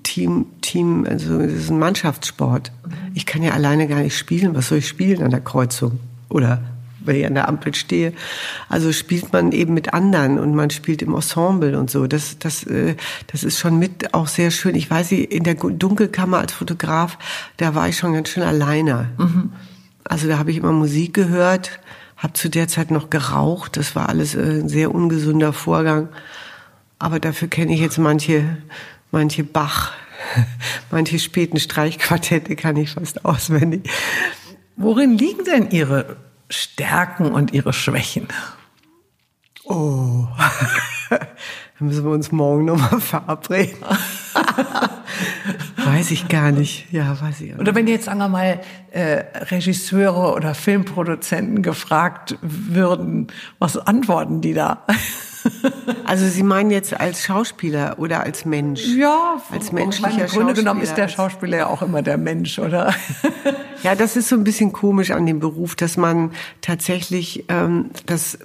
Speaker 1: Team, Team, also das ist ein Mannschaftssport. Mhm. Ich kann ja alleine gar nicht spielen. Was soll ich spielen an der Kreuzung? Oder weil ich an der Ampel stehe. Also spielt man eben mit anderen und man spielt im Ensemble und so. Das, das, äh, das ist schon mit auch sehr schön. Ich weiß, in der Dunkelkammer als Fotograf, da war ich schon ganz schön alleine. Mhm. Also da habe ich immer Musik gehört, habe zu der Zeit noch geraucht. Das war alles äh, ein sehr ungesunder Vorgang. Aber dafür kenne ich jetzt manche, manche Bach, manche späten Streichquartette kann ich fast auswendig.
Speaker 2: Worin liegen denn Ihre Stärken und ihre Schwächen?
Speaker 1: Oh, dann müssen wir uns morgen nochmal verabreden. weiß ich gar nicht. Ja, weiß ich. Auch
Speaker 2: oder wenn jetzt, sagen wir mal, äh, Regisseure oder Filmproduzenten gefragt würden, was antworten die da?
Speaker 1: Also Sie meinen jetzt als Schauspieler oder als Mensch?
Speaker 2: Ja,
Speaker 1: als menschlicher Im
Speaker 2: Grunde genommen ist der Schauspieler ja auch immer der Mensch, oder?
Speaker 1: Ja, das ist so ein bisschen komisch an dem Beruf, dass man tatsächlich ähm, das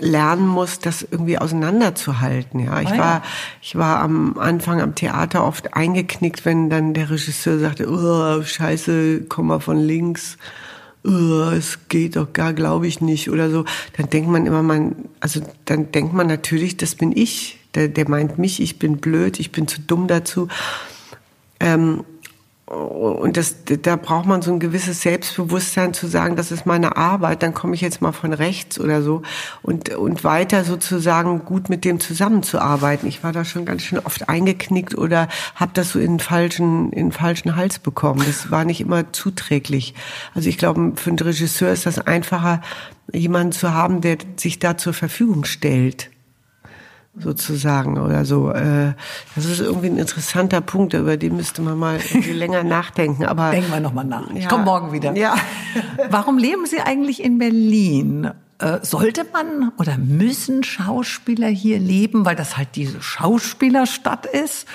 Speaker 1: lernen muss, das irgendwie auseinanderzuhalten. Ja, ich ah, war, ich war am Anfang am Theater oft eingeknickt, wenn dann der Regisseur sagte, oh, Scheiße, komm mal von links oh, es geht doch gar, glaube ich nicht oder so, dann denkt man immer, man, also dann denkt man natürlich, das bin ich. Der, der meint mich, ich bin blöd, ich bin zu dumm dazu. Ähm, und das, da braucht man so ein gewisses Selbstbewusstsein zu sagen, das ist meine Arbeit, dann komme ich jetzt mal von rechts oder so und, und weiter sozusagen gut mit dem zusammenzuarbeiten. Ich war da schon ganz schön oft eingeknickt oder habe das so in den falschen, in den falschen Hals bekommen. Das war nicht immer zuträglich. Also ich glaube, für einen Regisseur ist das einfacher, jemanden zu haben, der sich da zur Verfügung stellt sozusagen oder so. Äh, das ist irgendwie ein interessanter Punkt, über den müsste man mal länger nachdenken. Aber
Speaker 2: denken wir noch mal nach. Ich komme morgen wieder. Ja. Warum leben Sie eigentlich in Berlin? Äh, sollte man oder müssen Schauspieler hier leben, weil das halt diese Schauspielerstadt ist?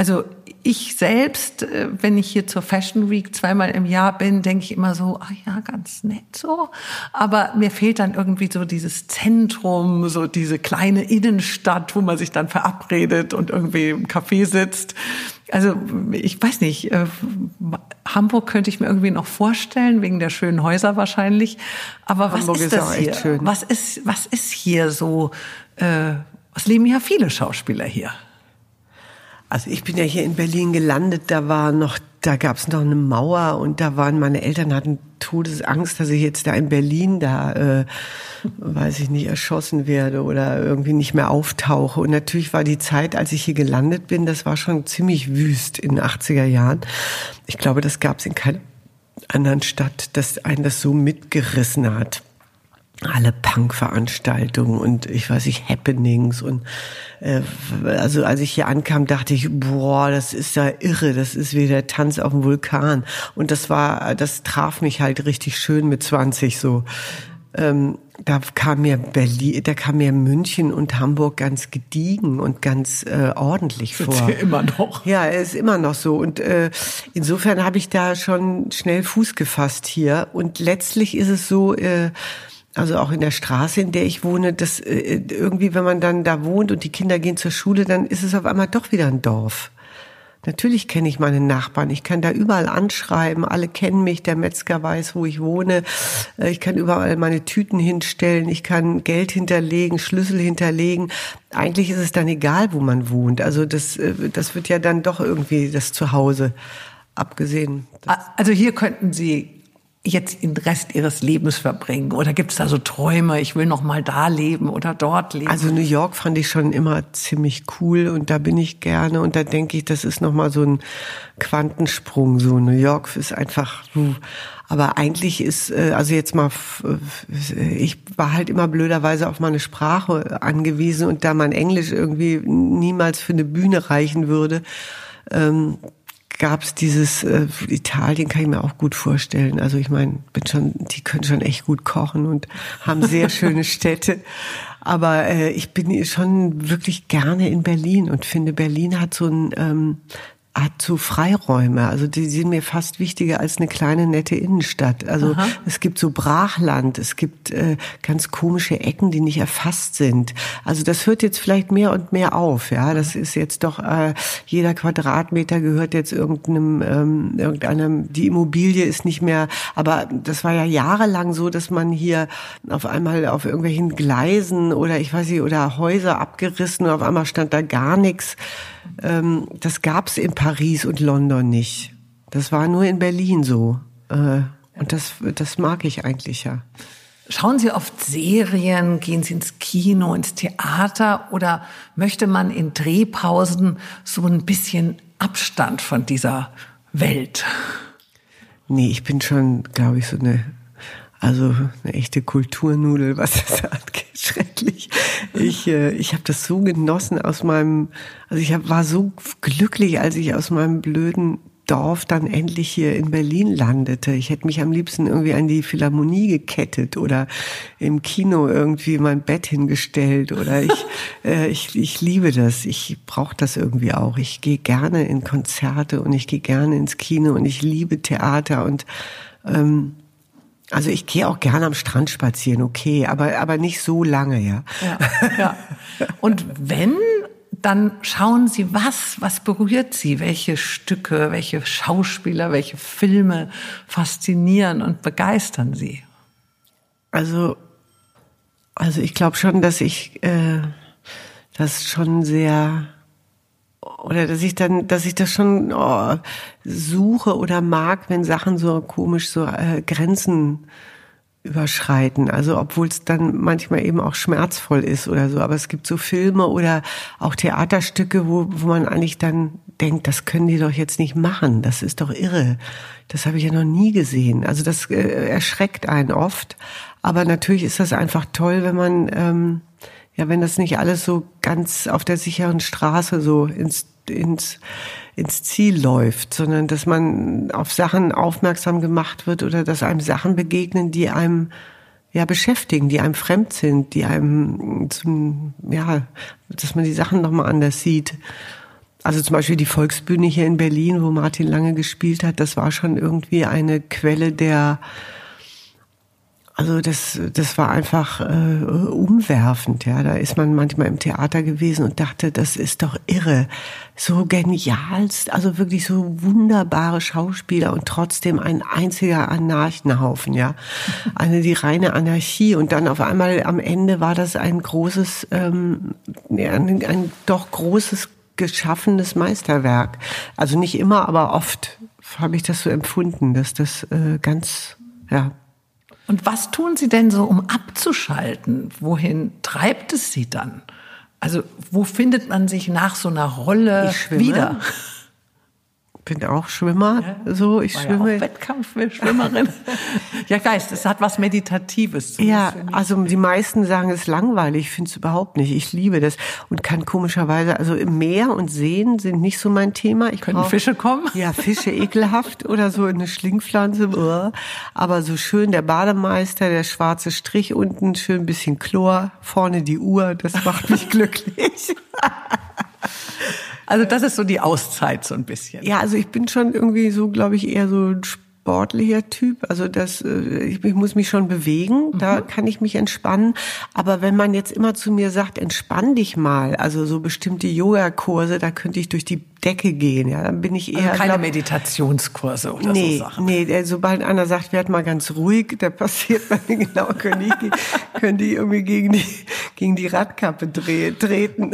Speaker 2: Also ich selbst, äh, wenn ich hier zur Fashion Week zweimal im Jahr bin, denke ich immer so, ah ja, ganz nett so. Aber mir fehlt dann irgendwie so dieses Zentrum, so diese kleine Innenstadt, wo man sich dann verabredet und irgendwie im Café sitzt. Also ich weiß nicht, äh, Hamburg könnte ich mir irgendwie noch vorstellen, wegen der schönen Häuser wahrscheinlich. Aber Hamburg was ist, ist das hier? Schön. Was ist, was ist hier so? Äh, es leben ja viele Schauspieler hier.
Speaker 1: Also ich bin ja hier in Berlin gelandet, da war noch, da gab es noch eine Mauer und da waren meine Eltern hatten Todesangst, dass ich jetzt da in Berlin da, äh, weiß ich nicht, erschossen werde oder irgendwie nicht mehr auftauche. Und natürlich war die Zeit, als ich hier gelandet bin, das war schon ziemlich wüst in den 80er Jahren. Ich glaube, das gab es in keiner anderen Stadt, dass einen das so mitgerissen hat alle Punk-Veranstaltungen und ich weiß nicht, Happenings und äh, also als ich hier ankam, dachte ich, boah, das ist ja irre, das ist wie der Tanz auf dem Vulkan und das war, das traf mich halt richtig schön mit 20 so. Ähm, da kam mir Berlin, da kam mir München und Hamburg ganz gediegen und ganz äh, ordentlich vor. Ist
Speaker 2: ja immer noch.
Speaker 1: Ja, ist immer noch so. Und äh, insofern habe ich da schon schnell Fuß gefasst hier. Und letztlich ist es so, äh, also auch in der Straße, in der ich wohne, dass äh, irgendwie, wenn man dann da wohnt und die Kinder gehen zur Schule, dann ist es auf einmal doch wieder ein Dorf. Natürlich kenne ich meine Nachbarn. Ich kann da überall anschreiben. Alle kennen mich. Der Metzger weiß, wo ich wohne. Äh, ich kann überall meine Tüten hinstellen. Ich kann Geld hinterlegen, Schlüssel hinterlegen. Eigentlich ist es dann egal, wo man wohnt. Also das, äh, das wird ja dann doch irgendwie das Zuhause abgesehen.
Speaker 2: Also hier könnten Sie jetzt den Rest ihres Lebens verbringen? Oder gibt es da so Träume, ich will noch mal da leben oder dort leben?
Speaker 1: Also New York fand ich schon immer ziemlich cool und da bin ich gerne und da denke ich, das ist noch mal so ein Quantensprung. So New York ist einfach. Aber eigentlich ist, äh, also jetzt mal, ich war halt immer blöderweise auf meine Sprache angewiesen und da mein Englisch irgendwie niemals für eine Bühne reichen würde, ähm, gab es dieses äh, Italien kann ich mir auch gut vorstellen. Also ich meine, bin schon, die können schon echt gut kochen und haben sehr schöne Städte. Aber äh, ich bin schon wirklich gerne in Berlin und finde Berlin hat so ein ähm, so Freiräume. Also die sind mir fast wichtiger als eine kleine nette Innenstadt. Also Aha. es gibt so Brachland, es gibt äh, ganz komische Ecken, die nicht erfasst sind. Also das hört jetzt vielleicht mehr und mehr auf. Ja, das ist jetzt doch äh, jeder Quadratmeter gehört jetzt irgendeinem ähm, irgendeinem. Die Immobilie ist nicht mehr. Aber das war ja jahrelang so, dass man hier auf einmal auf irgendwelchen Gleisen oder ich weiß nicht oder Häuser abgerissen und auf einmal stand da gar nichts. Ähm, das gab's in Paris und London nicht. Das war nur in Berlin so. Äh, und das, das mag ich eigentlich ja.
Speaker 2: Schauen Sie oft Serien, gehen Sie ins Kino, ins Theater oder möchte man in Drehpausen so ein bisschen Abstand von dieser Welt?
Speaker 1: Nee, ich bin schon, glaube ich, so eine also eine echte Kulturnudel, was das angeht, schrecklich. Ich, äh, ich habe das so genossen aus meinem, also ich hab, war so glücklich, als ich aus meinem blöden Dorf dann endlich hier in Berlin landete. Ich hätte mich am liebsten irgendwie an die Philharmonie gekettet oder im Kino irgendwie mein Bett hingestellt oder ich, äh, ich, ich liebe das. Ich brauche das irgendwie auch. Ich gehe gerne in Konzerte und ich gehe gerne ins Kino und ich liebe Theater und ähm, also ich gehe auch gerne am Strand spazieren, okay, aber aber nicht so lange, ja.
Speaker 2: Ja. ja. Und wenn dann schauen Sie was, was berührt Sie, welche Stücke, welche Schauspieler, welche Filme faszinieren und begeistern Sie?
Speaker 1: Also, also ich glaube schon, dass ich äh, das schon sehr oder dass ich dann, dass ich das schon oh, suche oder mag, wenn Sachen so komisch so äh, Grenzen überschreiten. Also obwohl es dann manchmal eben auch schmerzvoll ist oder so. Aber es gibt so Filme oder auch Theaterstücke, wo, wo man eigentlich dann denkt, das können die doch jetzt nicht machen. Das ist doch irre. Das habe ich ja noch nie gesehen. Also das äh, erschreckt einen oft. Aber natürlich ist das einfach toll, wenn man ähm, ja, wenn das nicht alles so ganz auf der sicheren Straße so ins, ins, ins Ziel läuft, sondern dass man auf Sachen aufmerksam gemacht wird oder dass einem Sachen begegnen, die einem ja beschäftigen, die einem fremd sind, die einem zum, ja, dass man die Sachen nochmal anders sieht. Also zum Beispiel die Volksbühne hier in Berlin, wo Martin lange gespielt hat, das war schon irgendwie eine Quelle der also das, das war einfach äh, umwerfend, ja. Da ist man manchmal im Theater gewesen und dachte, das ist doch irre. So genialst, also wirklich so wunderbare Schauspieler und trotzdem ein einziger Anarchenhaufen, ja. Eine die reine Anarchie. Und dann auf einmal am Ende war das ein großes, ähm, ein, ein doch großes geschaffenes Meisterwerk. Also nicht immer, aber oft habe ich das so empfunden, dass das äh, ganz, ja,
Speaker 2: und was tun Sie denn so, um abzuschalten? Wohin treibt es Sie dann? Also wo findet man sich nach so einer Rolle wieder?
Speaker 1: Bin auch Schwimmer, ja, so ich schwimme.
Speaker 2: Ja auch Wettkampfschwimmerin. ja, Geist, es hat was Meditatives.
Speaker 1: Ja, also die meisten sagen, es ist langweilig. Ich finde es überhaupt nicht. Ich liebe das und kann komischerweise, also im Meer und Seen sind nicht so mein Thema. Ich
Speaker 2: Können brauch, Fische kommen?
Speaker 1: Ja, Fische ekelhaft oder so eine Schlingpflanze. Aber so schön der Bademeister, der schwarze Strich unten, schön ein bisschen Chlor, vorne die Uhr, das macht mich glücklich.
Speaker 2: Also das ist so die Auszeit so ein bisschen.
Speaker 1: Ja, also ich bin schon irgendwie so, glaube ich, eher so ein sportlicher Typ. Also das, äh, ich, ich muss mich schon bewegen, da mhm. kann ich mich entspannen. Aber wenn man jetzt immer zu mir sagt, entspann dich mal, also so bestimmte Yoga-Kurse, da könnte ich durch die Decke gehen. Ja, dann bin ich eher
Speaker 2: also keine glaub, Meditationskurse oder
Speaker 1: nee,
Speaker 2: so Sachen.
Speaker 1: Nee, sobald einer sagt, werd mal ganz ruhig, da passiert mir genau, können die, können die irgendwie gegen die gegen die Radkappe dreh, treten.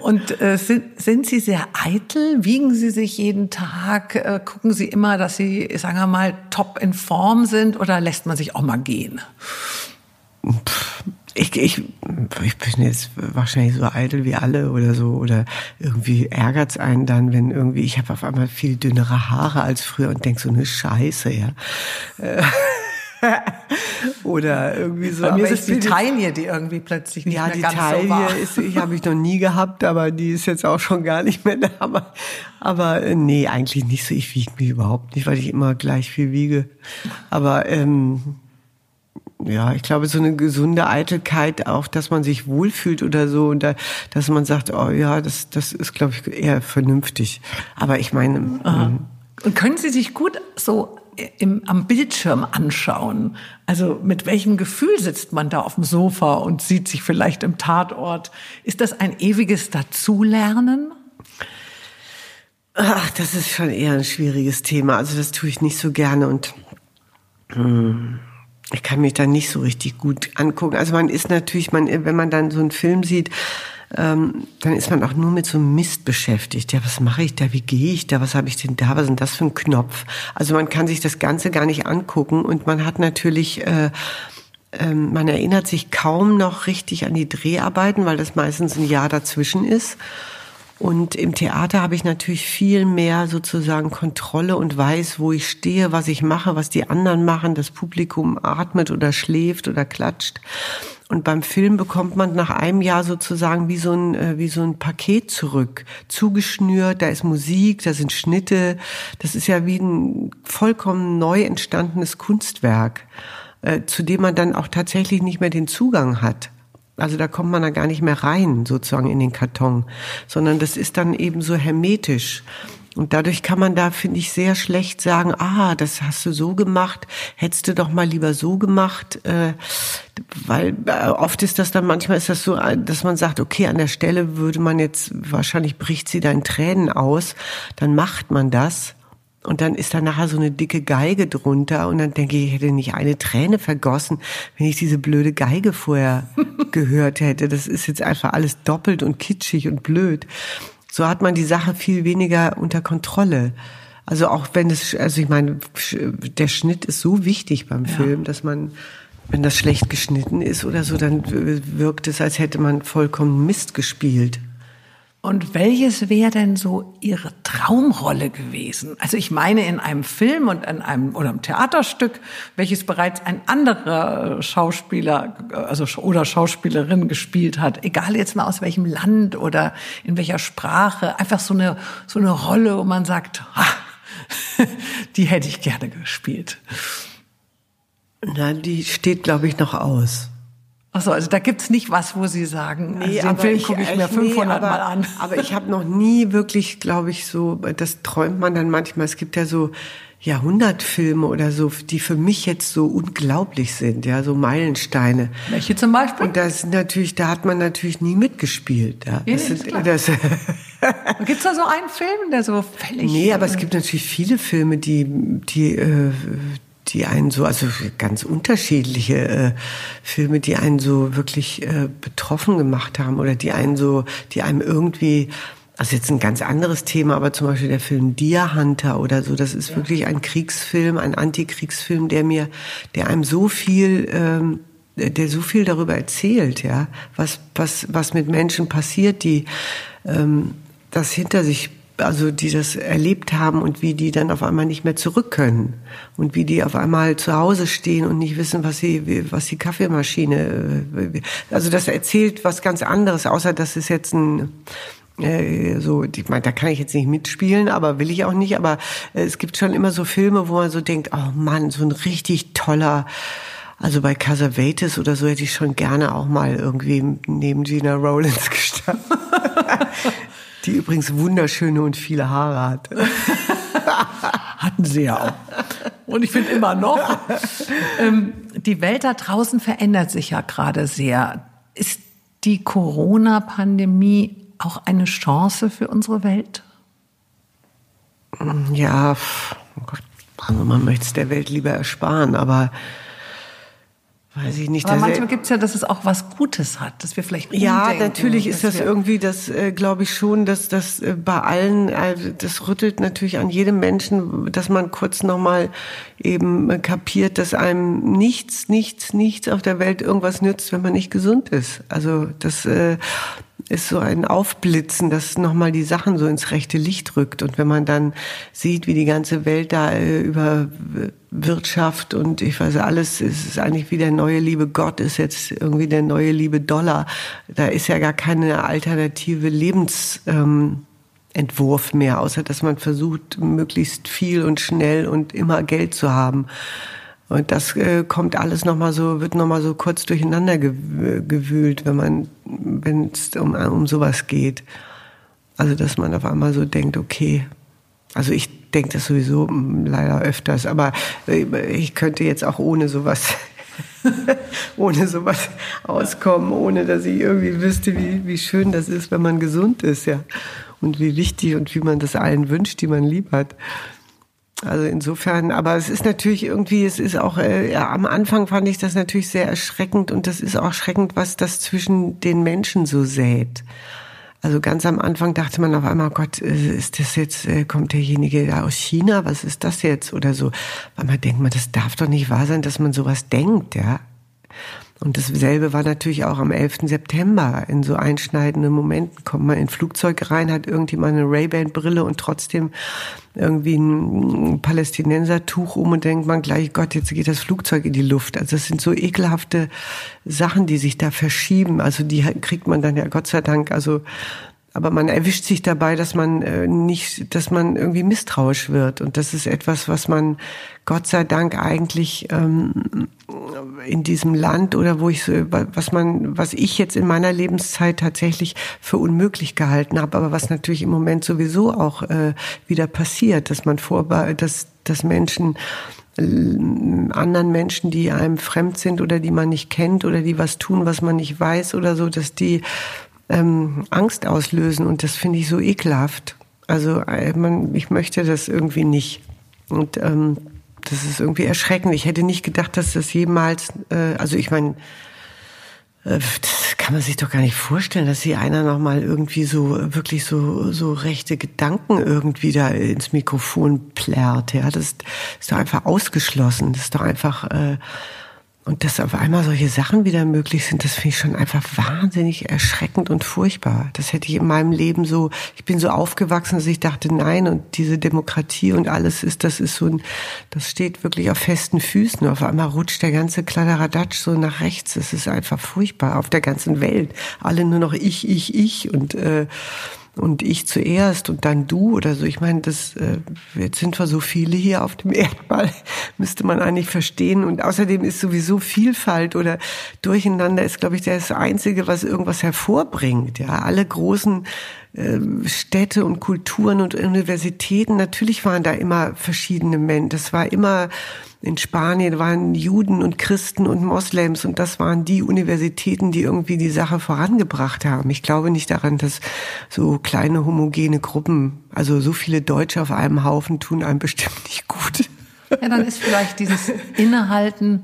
Speaker 2: Und äh, sind, sind Sie sehr eitel? Wiegen Sie sich jeden Tag? Äh, gucken Sie immer, dass Sie, sagen wir mal, top in Form sind oder lässt man sich auch mal gehen?
Speaker 1: Ich, ich, ich bin jetzt wahrscheinlich so eitel wie alle oder so oder irgendwie ärgert's einen dann, wenn irgendwie ich habe auf einmal viel dünnere Haare als früher und denk so eine Scheiße, ja. Äh, Oder irgendwie so.
Speaker 2: Bei mir ist es die Taille, die irgendwie plötzlich nicht ja, mehr ganz Taille so war.
Speaker 1: Ist, ich habe ich noch nie gehabt, aber die ist jetzt auch schon gar nicht mehr da. Aber, aber äh, nee, eigentlich nicht so. Ich wiege mich überhaupt nicht, weil ich immer gleich viel wiege. Aber ähm, ja, ich glaube, so eine gesunde Eitelkeit auch, dass man sich wohlfühlt oder so und da, dass man sagt, oh ja, das, das ist, glaube ich, eher vernünftig. Aber ich meine. Ähm,
Speaker 2: und können Sie sich gut so im, am Bildschirm anschauen. Also mit welchem Gefühl sitzt man da auf dem Sofa und sieht sich vielleicht im Tatort? Ist das ein ewiges Dazulernen?
Speaker 1: Ach, das ist schon eher ein schwieriges Thema. Also das tue ich nicht so gerne und hm, ich kann mich da nicht so richtig gut angucken. Also man ist natürlich, man, wenn man dann so einen Film sieht, ähm, dann ist man auch nur mit so Mist beschäftigt. Ja, was mache ich da? Wie gehe ich da? Was habe ich denn da? Was ist denn das für ein Knopf? Also man kann sich das Ganze gar nicht angucken und man hat natürlich äh, ähm, man erinnert sich kaum noch richtig an die Dreharbeiten, weil das meistens ein Jahr dazwischen ist. Und im Theater habe ich natürlich viel mehr sozusagen Kontrolle und weiß, wo ich stehe, was ich mache, was die anderen machen. Das Publikum atmet oder schläft oder klatscht. Und beim Film bekommt man nach einem Jahr sozusagen wie so ein, äh, wie so ein Paket zurück. Zugeschnürt, da ist Musik, da sind Schnitte. Das ist ja wie ein vollkommen neu entstandenes Kunstwerk, äh, zu dem man dann auch tatsächlich nicht mehr den Zugang hat. Also da kommt man da gar nicht mehr rein, sozusagen in den Karton, sondern das ist dann eben so hermetisch. Und dadurch kann man da, finde ich, sehr schlecht sagen, ah, das hast du so gemacht, hättest du doch mal lieber so gemacht. Äh, weil äh, oft ist das dann, manchmal ist das so, dass man sagt, okay, an der Stelle würde man jetzt, wahrscheinlich bricht sie deinen Tränen aus, dann macht man das. Und dann ist da nachher so eine dicke Geige drunter und dann denke ich, ich hätte nicht eine Träne vergossen, wenn ich diese blöde Geige vorher gehört hätte. Das ist jetzt einfach alles doppelt und kitschig und blöd. So hat man die Sache viel weniger unter Kontrolle. Also auch wenn es, also ich meine, der Schnitt ist so wichtig beim ja. Film, dass man, wenn das schlecht geschnitten ist oder so, dann wirkt es, als hätte man vollkommen Mist gespielt.
Speaker 2: Und welches wäre denn so Ihre Traumrolle gewesen? Also ich meine in einem Film und in einem oder einem Theaterstück, welches bereits ein anderer Schauspieler also oder Schauspielerin gespielt hat, egal jetzt mal aus welchem Land oder in welcher Sprache, einfach so eine so eine Rolle, wo man sagt, ha, die hätte ich gerne gespielt.
Speaker 1: Nein, die steht glaube ich noch aus.
Speaker 2: Achso, also da gibt's nicht was, wo Sie sagen, nee, also den Film gucke ich mir 500 nee, aber, Mal an.
Speaker 1: Aber ich habe noch nie wirklich, glaube ich, so, das träumt man dann manchmal. Es gibt ja so Jahrhundertfilme oder so, die für mich jetzt so unglaublich sind, ja, so Meilensteine.
Speaker 2: Welche zum Beispiel?
Speaker 1: Und das natürlich, da hat man natürlich nie mitgespielt. Ja,
Speaker 2: ja das ist, das, Gibt's da so einen Film, der so völlig...
Speaker 1: Nee, aber es gibt natürlich viele Filme, die, die, äh, die einen so, also ganz unterschiedliche äh, Filme, die einen so wirklich äh, betroffen gemacht haben oder die einen so, die einem irgendwie, also jetzt ein ganz anderes Thema, aber zum Beispiel der Film Deer Hunter oder so, das ist ja. wirklich ein Kriegsfilm, ein Antikriegsfilm, der mir, der einem so viel, ähm, der so viel darüber erzählt, ja, was, was, was mit Menschen passiert, die ähm, das hinter sich also die das erlebt haben und wie die dann auf einmal nicht mehr zurück können und wie die auf einmal zu Hause stehen und nicht wissen, was sie, was die Kaffeemaschine, äh, also das erzählt was ganz anderes, außer dass es jetzt ein äh, so, ich meine, da kann ich jetzt nicht mitspielen, aber will ich auch nicht. Aber äh, es gibt schon immer so Filme, wo man so denkt, oh Mann, so ein richtig toller, also bei Casavates oder so hätte ich schon gerne auch mal irgendwie neben Gina Rowlands gestanden. Die übrigens wunderschöne und viele Haare hat.
Speaker 2: Hatten sie ja auch. Und ich finde immer noch, ähm, die Welt da draußen verändert sich ja gerade sehr. Ist die Corona-Pandemie auch eine Chance für unsere Welt?
Speaker 1: Ja, oh Gott, man möchte es der Welt lieber ersparen, aber Weiß ich nicht.
Speaker 2: Aber manchmal gibt es ja, dass es auch was Gutes hat, dass wir vielleicht
Speaker 1: Ja, natürlich ist das irgendwie, das äh, glaube ich schon, dass das äh, bei allen, äh, das rüttelt natürlich an jedem Menschen, dass man kurz nochmal eben äh, kapiert, dass einem nichts, nichts, nichts auf der Welt irgendwas nützt, wenn man nicht gesund ist. Also das äh, ist so ein Aufblitzen, das nochmal die Sachen so ins rechte Licht rückt. Und wenn man dann sieht, wie die ganze Welt da äh, über Wirtschaft und ich weiß alles, es ist eigentlich wie der neue liebe Gott, ist jetzt irgendwie der neue liebe Dollar. Da ist ja gar keine alternative Lebensentwurf ähm, mehr, außer dass man versucht, möglichst viel und schnell und immer Geld zu haben. Und das äh, kommt alles nochmal so, wird nochmal so kurz durcheinander gewühlt, wenn man, wenn es um, um sowas geht. Also, dass man auf einmal so denkt, okay, also ich denke das sowieso hm, leider öfters, aber äh, ich könnte jetzt auch ohne sowas, ohne sowas auskommen, ohne dass ich irgendwie wüsste, wie, wie schön das ist, wenn man gesund ist, ja. Und wie wichtig und wie man das allen wünscht, die man lieb hat. Also insofern, aber es ist natürlich irgendwie, es ist auch, äh, ja, am Anfang fand ich das natürlich sehr erschreckend und das ist auch erschreckend, was das zwischen den Menschen so sät. Also ganz am Anfang dachte man auf einmal, Gott, äh, ist das jetzt, äh, kommt derjenige da aus China, was ist das jetzt oder so. Weil man denkt, man, das darf doch nicht wahr sein, dass man sowas denkt, ja. Und dasselbe war natürlich auch am 11. September. In so einschneidenden Momenten kommt man in Flugzeug rein, hat irgendjemand eine Ray-Ban-Brille und trotzdem irgendwie ein Palästinenser-Tuch um und denkt man gleich, Gott, jetzt geht das Flugzeug in die Luft. Also das sind so ekelhafte Sachen, die sich da verschieben. Also die kriegt man dann ja Gott sei Dank also aber man erwischt sich dabei, dass man äh, nicht, dass man irgendwie misstrauisch wird. Und das ist etwas, was man Gott sei Dank eigentlich ähm, in diesem Land oder wo ich so, was man, was ich jetzt in meiner Lebenszeit tatsächlich für unmöglich gehalten habe, aber was natürlich im Moment sowieso auch äh, wieder passiert, dass man vor, dass, dass Menschen äh, anderen Menschen, die einem fremd sind oder die man nicht kennt oder die was tun, was man nicht weiß oder so, dass die ähm, Angst auslösen und das finde ich so ekelhaft. Also äh, man, ich möchte das irgendwie nicht. Und ähm, das ist irgendwie erschreckend. Ich hätte nicht gedacht, dass das jemals, äh, also ich meine, äh, das kann man sich doch gar nicht vorstellen, dass hier einer noch mal irgendwie so wirklich so so rechte Gedanken irgendwie da ins Mikrofon plärrt. Ja, das ist doch einfach ausgeschlossen. Das ist doch einfach äh, und dass auf einmal solche Sachen wieder möglich sind, das finde ich schon einfach wahnsinnig erschreckend und furchtbar. Das hätte ich in meinem Leben so, ich bin so aufgewachsen, dass ich dachte, nein, und diese Demokratie und alles ist, das ist so ein, das steht wirklich auf festen Füßen. Auf einmal rutscht der ganze Kladderadatsch so nach rechts. Das ist einfach furchtbar auf der ganzen Welt. Alle nur noch ich, ich, ich und, äh, und ich zuerst und dann du oder so. Ich meine, das äh, jetzt sind wir so viele hier auf dem Erdball, müsste man eigentlich verstehen. Und außerdem ist sowieso Vielfalt oder Durcheinander ist, glaube ich, das Einzige, was irgendwas hervorbringt. Ja, alle großen Städte und Kulturen und Universitäten, natürlich waren da immer verschiedene Menschen. Das war immer in Spanien waren Juden und Christen und Moslems und das waren die Universitäten, die irgendwie die Sache vorangebracht haben. Ich glaube nicht daran, dass so kleine homogene Gruppen, also so viele Deutsche auf einem Haufen tun einem bestimmt nicht gut.
Speaker 2: Ja, dann ist vielleicht dieses Innehalten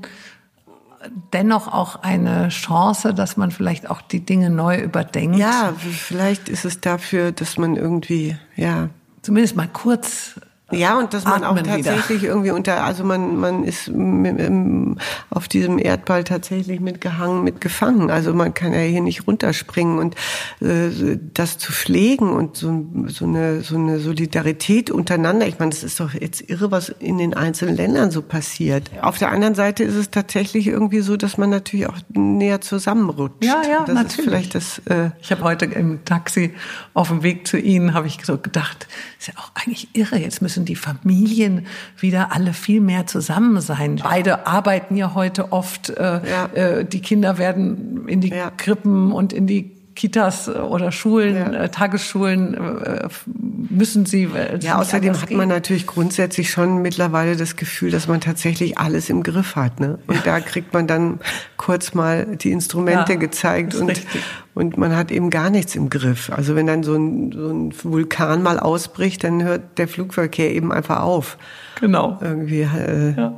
Speaker 2: dennoch auch eine Chance, dass man vielleicht auch die Dinge neu überdenkt.
Speaker 1: Ja, vielleicht ist es dafür, dass man irgendwie, ja.
Speaker 2: Zumindest mal kurz
Speaker 1: ja, und dass man auch tatsächlich wieder. irgendwie unter, also man, man ist auf diesem Erdball tatsächlich mitgehangen, mitgefangen. Also man kann ja hier nicht runterspringen und äh, das zu pflegen und so, so, eine, so eine Solidarität untereinander. Ich meine, das ist doch jetzt irre, was in den einzelnen Ländern so passiert. Auf der anderen Seite ist es tatsächlich irgendwie so, dass man natürlich auch näher zusammenrutscht.
Speaker 2: Ja, ja,
Speaker 1: das
Speaker 2: natürlich.
Speaker 1: Ist vielleicht das, äh
Speaker 2: ich habe heute im Taxi auf dem Weg zu Ihnen, habe ich so gedacht, ist ja auch eigentlich irre, jetzt müssen müssen die Familien wieder alle viel mehr zusammen sein. Beide arbeiten ja heute oft. Äh, ja. äh, die Kinder werden in die ja. Krippen und in die Kitas oder Schulen, ja. äh, Tagesschulen äh, müssen sie.
Speaker 1: Äh, ja, außerdem hat man natürlich grundsätzlich schon mittlerweile das Gefühl, dass man tatsächlich alles im Griff hat. Ne? Und ja. da kriegt man dann kurz mal die Instrumente ja, gezeigt und, und man hat eben gar nichts im Griff. Also wenn dann so ein, so ein Vulkan mal ausbricht, dann hört der Flugverkehr eben einfach auf.
Speaker 2: Genau.
Speaker 1: Irgendwie. Äh, ja.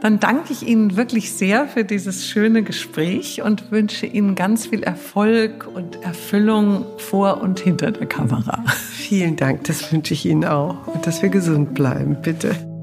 Speaker 2: Dann danke ich Ihnen wirklich sehr für dieses schöne Gespräch und wünsche Ihnen ganz viel Erfolg und Erfüllung vor und hinter der Kamera.
Speaker 1: Vielen Dank, das wünsche ich Ihnen auch und dass wir gesund bleiben, bitte.